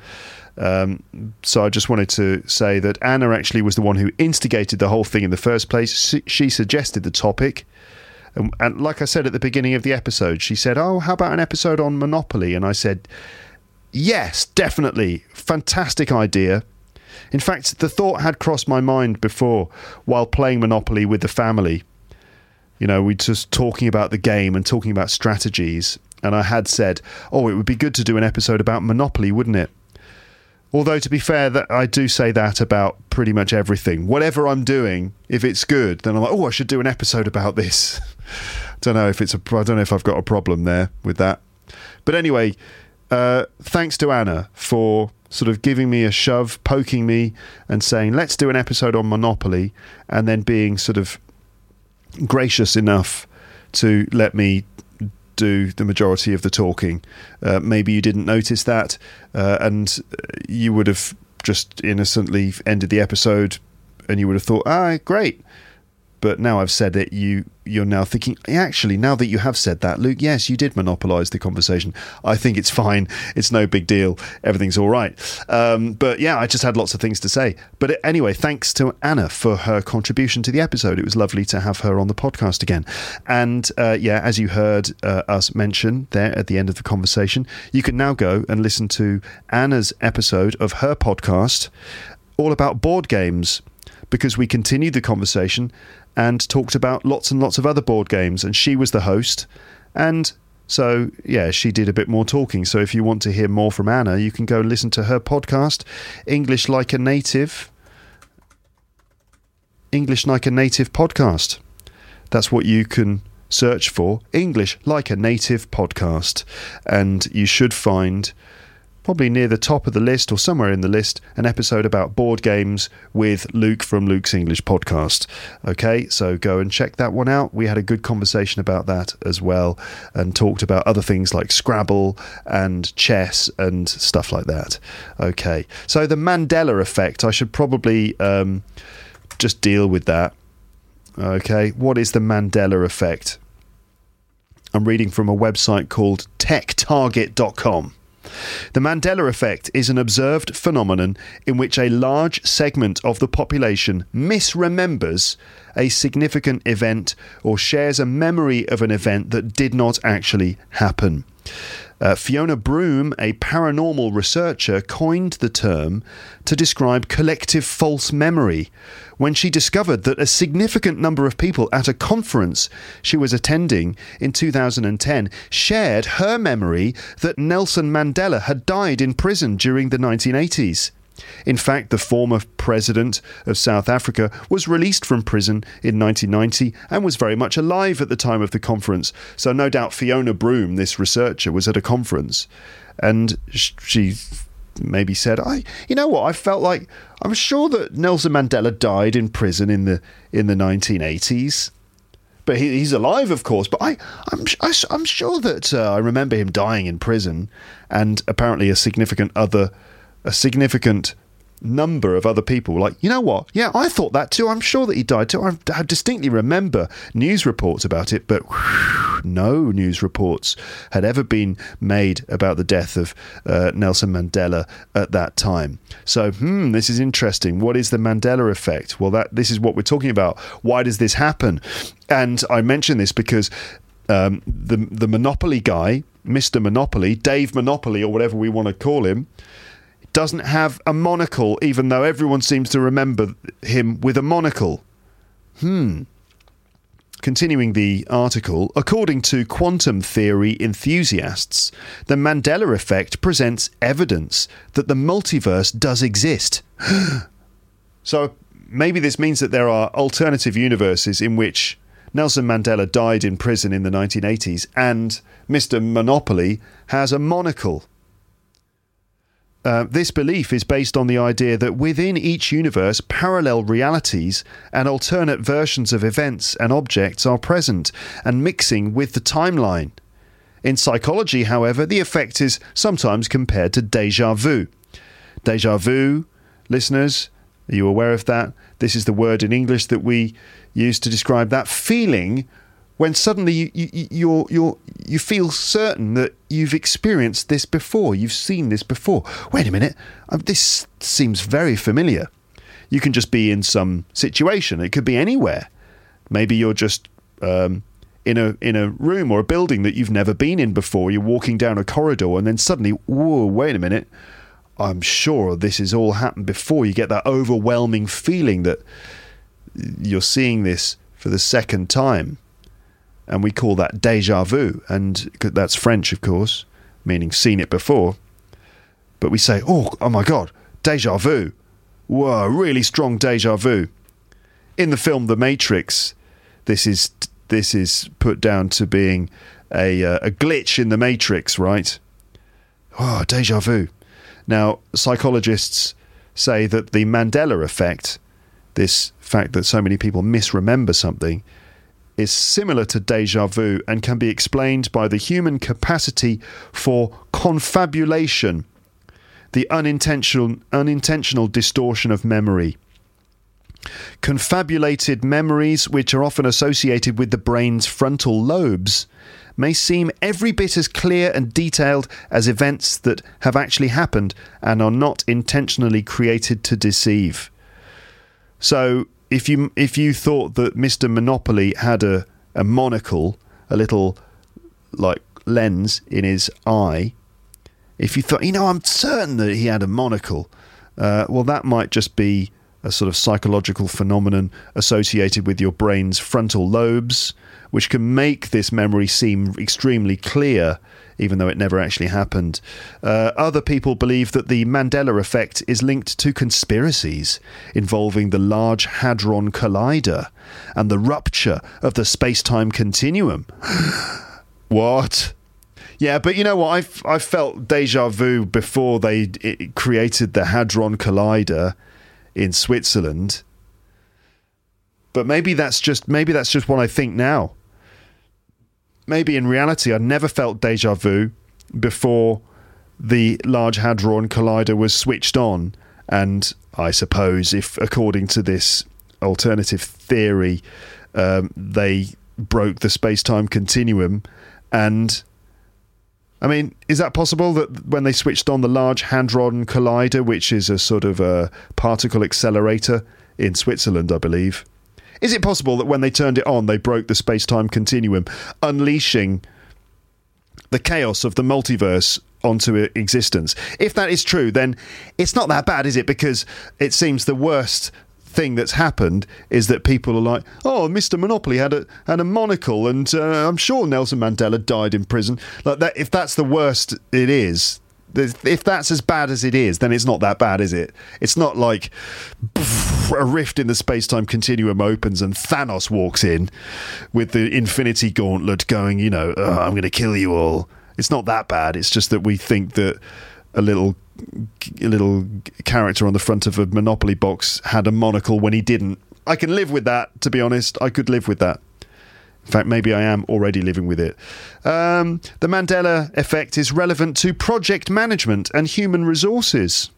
Um, so I just wanted to say that Anna actually was the one who instigated the whole thing in the first place. She suggested the topic. And, and like I said at the beginning of the episode, she said, "Oh, how about an episode on Monopoly?" And I said, "Yes, definitely, fantastic idea." In fact, the thought had crossed my mind before while playing Monopoly with the family. You know, we just talking about the game and talking about strategies, and I had said, "Oh, it would be good to do an episode about Monopoly, wouldn't it?" Although to be fair, that I do say that about pretty much everything. Whatever I'm doing, if it's good, then I'm like, oh, I should do an episode about this. [LAUGHS] don't know if it's a. I don't know if I've got a problem there with that. But anyway, uh, thanks to Anna for sort of giving me a shove, poking me, and saying, let's do an episode on Monopoly, and then being sort of gracious enough to let me do the majority of the talking. Uh, maybe you didn't notice that, uh, and you would have just innocently ended the episode, and you would have thought, "Ah, great." But now I've said it, you you're now thinking, actually, now that you have said that, Luke, yes, you did monopolise the conversation. I think it's fine. It's no big deal. Everything's all right. Um, but yeah, I just had lots of things to say. But anyway, thanks to Anna for her contribution to the episode. It was lovely to have her on the podcast again. And uh, yeah, as you heard uh, us mention there at the end of the conversation, you can now go and listen to Anna's episode of her podcast all about board games because we continued the conversation and talked about lots and lots of other board games. And she was the host. And so, yeah, she did a bit more talking. So, if you want to hear more from Anna, you can go and listen to her podcast, English Like a Native. English Like a Native podcast. That's what you can search for English Like a Native podcast. And you should find probably near the top of the list or somewhere in the list, an episode about board games with Luke from Luke's English podcast. Okay, so go and check that one out. We had a good conversation about that as well and talked about other things like Scrabble and chess and stuff like that. Okay, so the Mandela effect, I should probably um, just deal with that. Okay, what is the Mandela effect? I'm reading from a website called techtarget.com. The Mandela effect is an observed phenomenon in which a large segment of the population misremembers a significant event or shares a memory of an event that did not actually happen. Uh, Fiona Broome, a paranormal researcher, coined the term to describe collective false memory when she discovered that a significant number of people at a conference she was attending in 2010 shared her memory that Nelson Mandela had died in prison during the 1980s. In fact, the former president of South Africa was released from prison in 1990 and was very much alive at the time of the conference. So, no doubt Fiona Broome, this researcher, was at a conference and she maybe said, "I, you know what? I felt like I'm sure that Nelson Mandela died in prison in the in the 1980s." But he, he's alive, of course. But I, I'm, I, I'm sure that uh, I remember him dying in prison, and apparently a significant other a significant number of other people like, you know what? Yeah, I thought that too. I'm sure that he died too. I, I distinctly remember news reports about it, but whew, no news reports had ever been made about the death of uh, Nelson Mandela at that time. So, hmm, this is interesting. What is the Mandela effect? Well, that this is what we're talking about. Why does this happen? And I mention this because um, the the Monopoly guy, Mister Monopoly, Dave Monopoly, or whatever we want to call him doesn't have a monocle, even though everyone seems to remember him with a monocle. Hmm. Continuing the article, according to quantum theory enthusiasts, the Mandela effect presents evidence that the multiverse does exist. [GASPS] so maybe this means that there are alternative universes in which Nelson Mandela died in prison in the 1980s and Mr. Monopoly has a monocle. Uh, this belief is based on the idea that within each universe, parallel realities and alternate versions of events and objects are present and mixing with the timeline. In psychology, however, the effect is sometimes compared to deja vu. Deja vu, listeners, are you aware of that? This is the word in English that we use to describe that feeling when suddenly you you you you you feel certain that you've experienced this before, you've seen this before. Wait a minute, um, this seems very familiar. You can just be in some situation. It could be anywhere. Maybe you're just um, in a in a room or a building that you've never been in before. You're walking down a corridor, and then suddenly, whoa! Wait a minute. I'm sure this has all happened before. You get that overwhelming feeling that you're seeing this for the second time and we call that deja vu, and that's French, of course, meaning seen it before. But we say, oh, oh my God, deja vu. Whoa, really strong deja vu. In the film The Matrix, this is this is put down to being a uh, a glitch in the Matrix, right? Oh, deja vu. Now, psychologists say that the Mandela effect, this fact that so many people misremember something, is similar to deja vu and can be explained by the human capacity for confabulation, the unintentional, unintentional distortion of memory. Confabulated memories, which are often associated with the brain's frontal lobes, may seem every bit as clear and detailed as events that have actually happened and are not intentionally created to deceive. So, if you if you thought that Mr. Monopoly had a, a monocle, a little like lens in his eye, if you thought, you know, I'm certain that he had a monocle, uh, well, that might just be a sort of psychological phenomenon associated with your brain's frontal lobes, which can make this memory seem extremely clear even though it never actually happened. Uh, other people believe that the Mandela effect is linked to conspiracies involving the Large Hadron Collider and the rupture of the space time continuum. [GASPS] what? Yeah, but you know what? I've I felt deja vu before they it created the Hadron Collider in Switzerland. But maybe that's just maybe that's just what I think now. Maybe in reality, I never felt deja vu before the Large Hadron Collider was switched on, and I suppose if, according to this alternative theory, um, they broke the space-time continuum, and I mean, is that possible that when they switched on the Large Hadron Collider, which is a sort of a particle accelerator in Switzerland, I believe, is it possible that when they turned it on, they broke the space time continuum, unleashing the chaos of the multiverse onto existence? If that is true, then it's not that bad, is it? Because it seems the worst thing that's happened is that people are like, "Oh, Mr. Monopoly had a had a monocle, and uh, I'm sure Nelson Mandela died in prison." Like that, if that's the worst it is, if that's as bad as it is, then it's not that bad, is it? It's not like a rift in the space time continuum opens and Thanos walks in with the Infinity Gauntlet going, you know, I'm going to kill you all. It's not that bad. It's just that we think that a little a little character on the front of a Monopoly box had a monocle when he didn't. I can live with that, to be honest. I could live with that. In fact, maybe I am already living with it. Um, the Mandela effect is relevant to project management and human resources.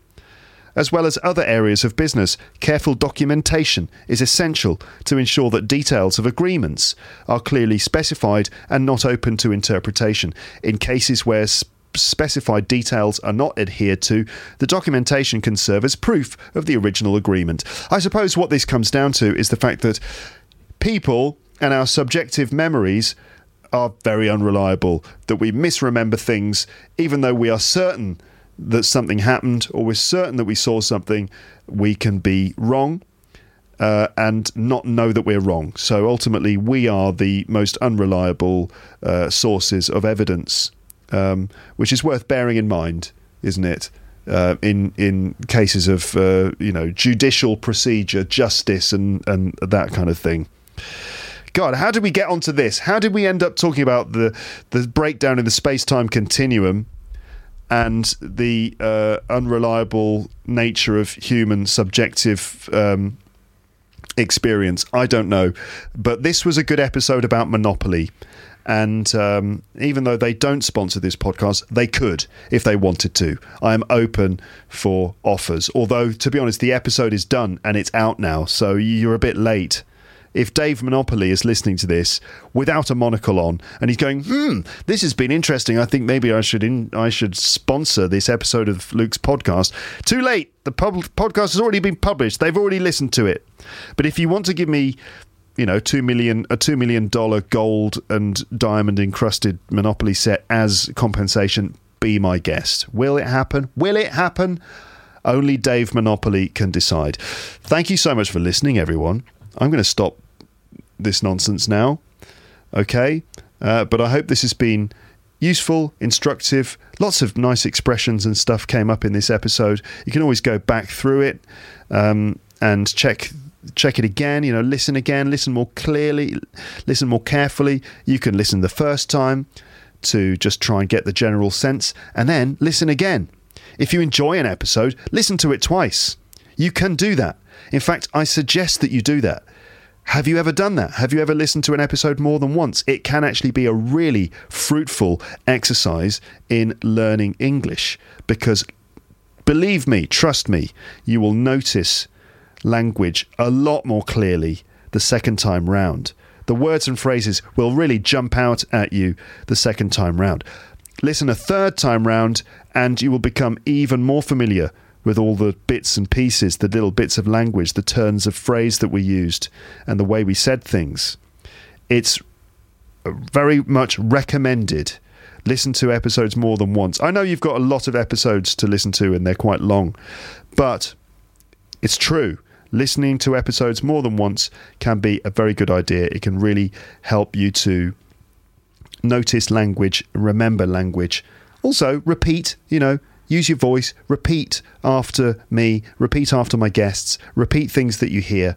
As well as other areas of business, careful documentation is essential to ensure that details of agreements are clearly specified and not open to interpretation. In cases where specified details are not adhered to, the documentation can serve as proof of the original agreement. I suppose what this comes down to is the fact that people and our subjective memories are very unreliable, that we misremember things even though we are certain that something happened or we're certain that we saw something, we can be wrong. Uh, and not know that we're wrong. So ultimately, we are the most unreliable uh, sources of evidence, um, which is worth bearing in mind, isn't it? Uh, in in cases of uh, you know judicial procedure, justice, and and that kind of thing. God, how did we get onto this? How did we end up talking about the the breakdown in the space time continuum and the uh, unreliable nature of human subjective um, experience? I don't know, but this was a good episode about Monopoly. And um, even though they don't sponsor this podcast, they could if they wanted to. I am open for offers. Although, to be honest, the episode is done and it's out now, so you're a bit late if Dave Monopoly is listening to this without a monocle on and he's going, "Hmm, this has been interesting. I think maybe I should in, I should sponsor this episode of Luke's podcast." Too late. The pub- podcast has already been published. They've already listened to it. But if you want to give me you know, two million a two million dollar gold and diamond encrusted Monopoly set as compensation. Be my guest. Will it happen? Will it happen? Only Dave Monopoly can decide. Thank you so much for listening, everyone. I'm going to stop this nonsense now. Okay, uh, but I hope this has been useful, instructive. Lots of nice expressions and stuff came up in this episode. You can always go back through it um, and check check it again. You know, listen again, listen more clearly, listen more carefully. You can listen the first time to just try and get the general sense, and then listen again. If you enjoy an episode, listen to it twice. You can do that. In fact, I suggest that you do that. Have you ever done that? Have you ever listened to an episode more than once? It can actually be a really fruitful exercise in learning English because believe me, trust me, you will notice language a lot more clearly the second time round. The words and phrases will really jump out at you the second time round. Listen a third time round, and you will become even more familiar with all the bits and pieces, the little bits of language, the turns of phrase that we used, and the way we said things. It's very much recommended. Listen to episodes more than once. I know you've got a lot of episodes to listen to and they're quite long, but it's true. Listening to episodes more than once can be a very good idea. It can really help you to notice language, remember language. Also, repeat, you know, use your voice, repeat after me, repeat after my guests, repeat things that you hear.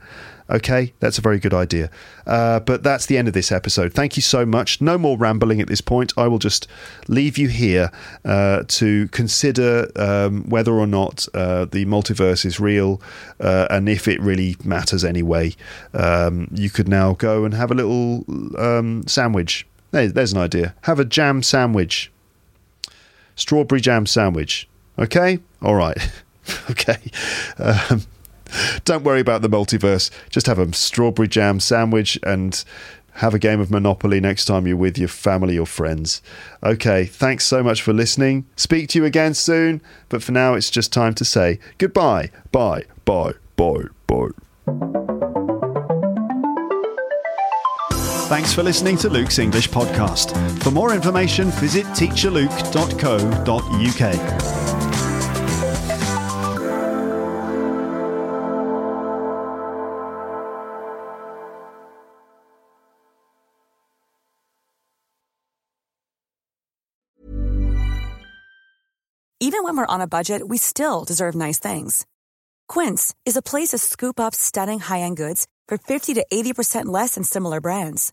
Okay, that's a very good idea. Uh, but that's the end of this episode. Thank you so much. No more rambling at this point. I will just leave you here uh, to consider um, whether or not uh, the multiverse is real uh, and if it really matters anyway. Um, you could now go and have a little um, sandwich. There's an idea. Have a jam sandwich. Strawberry jam sandwich. Okay? All right. [LAUGHS] okay. Um, don't worry about the multiverse. Just have a strawberry jam sandwich and have a game of Monopoly next time you're with your family or friends. Okay, thanks so much for listening. Speak to you again soon, but for now it's just time to say goodbye. Bye, bye, bye, bye. Thanks for listening to Luke's English podcast. For more information, visit teacherluke.co.uk. Even when we're on a budget, we still deserve nice things. Quince is a place to scoop up stunning high-end goods for 50 to 80% less than similar brands.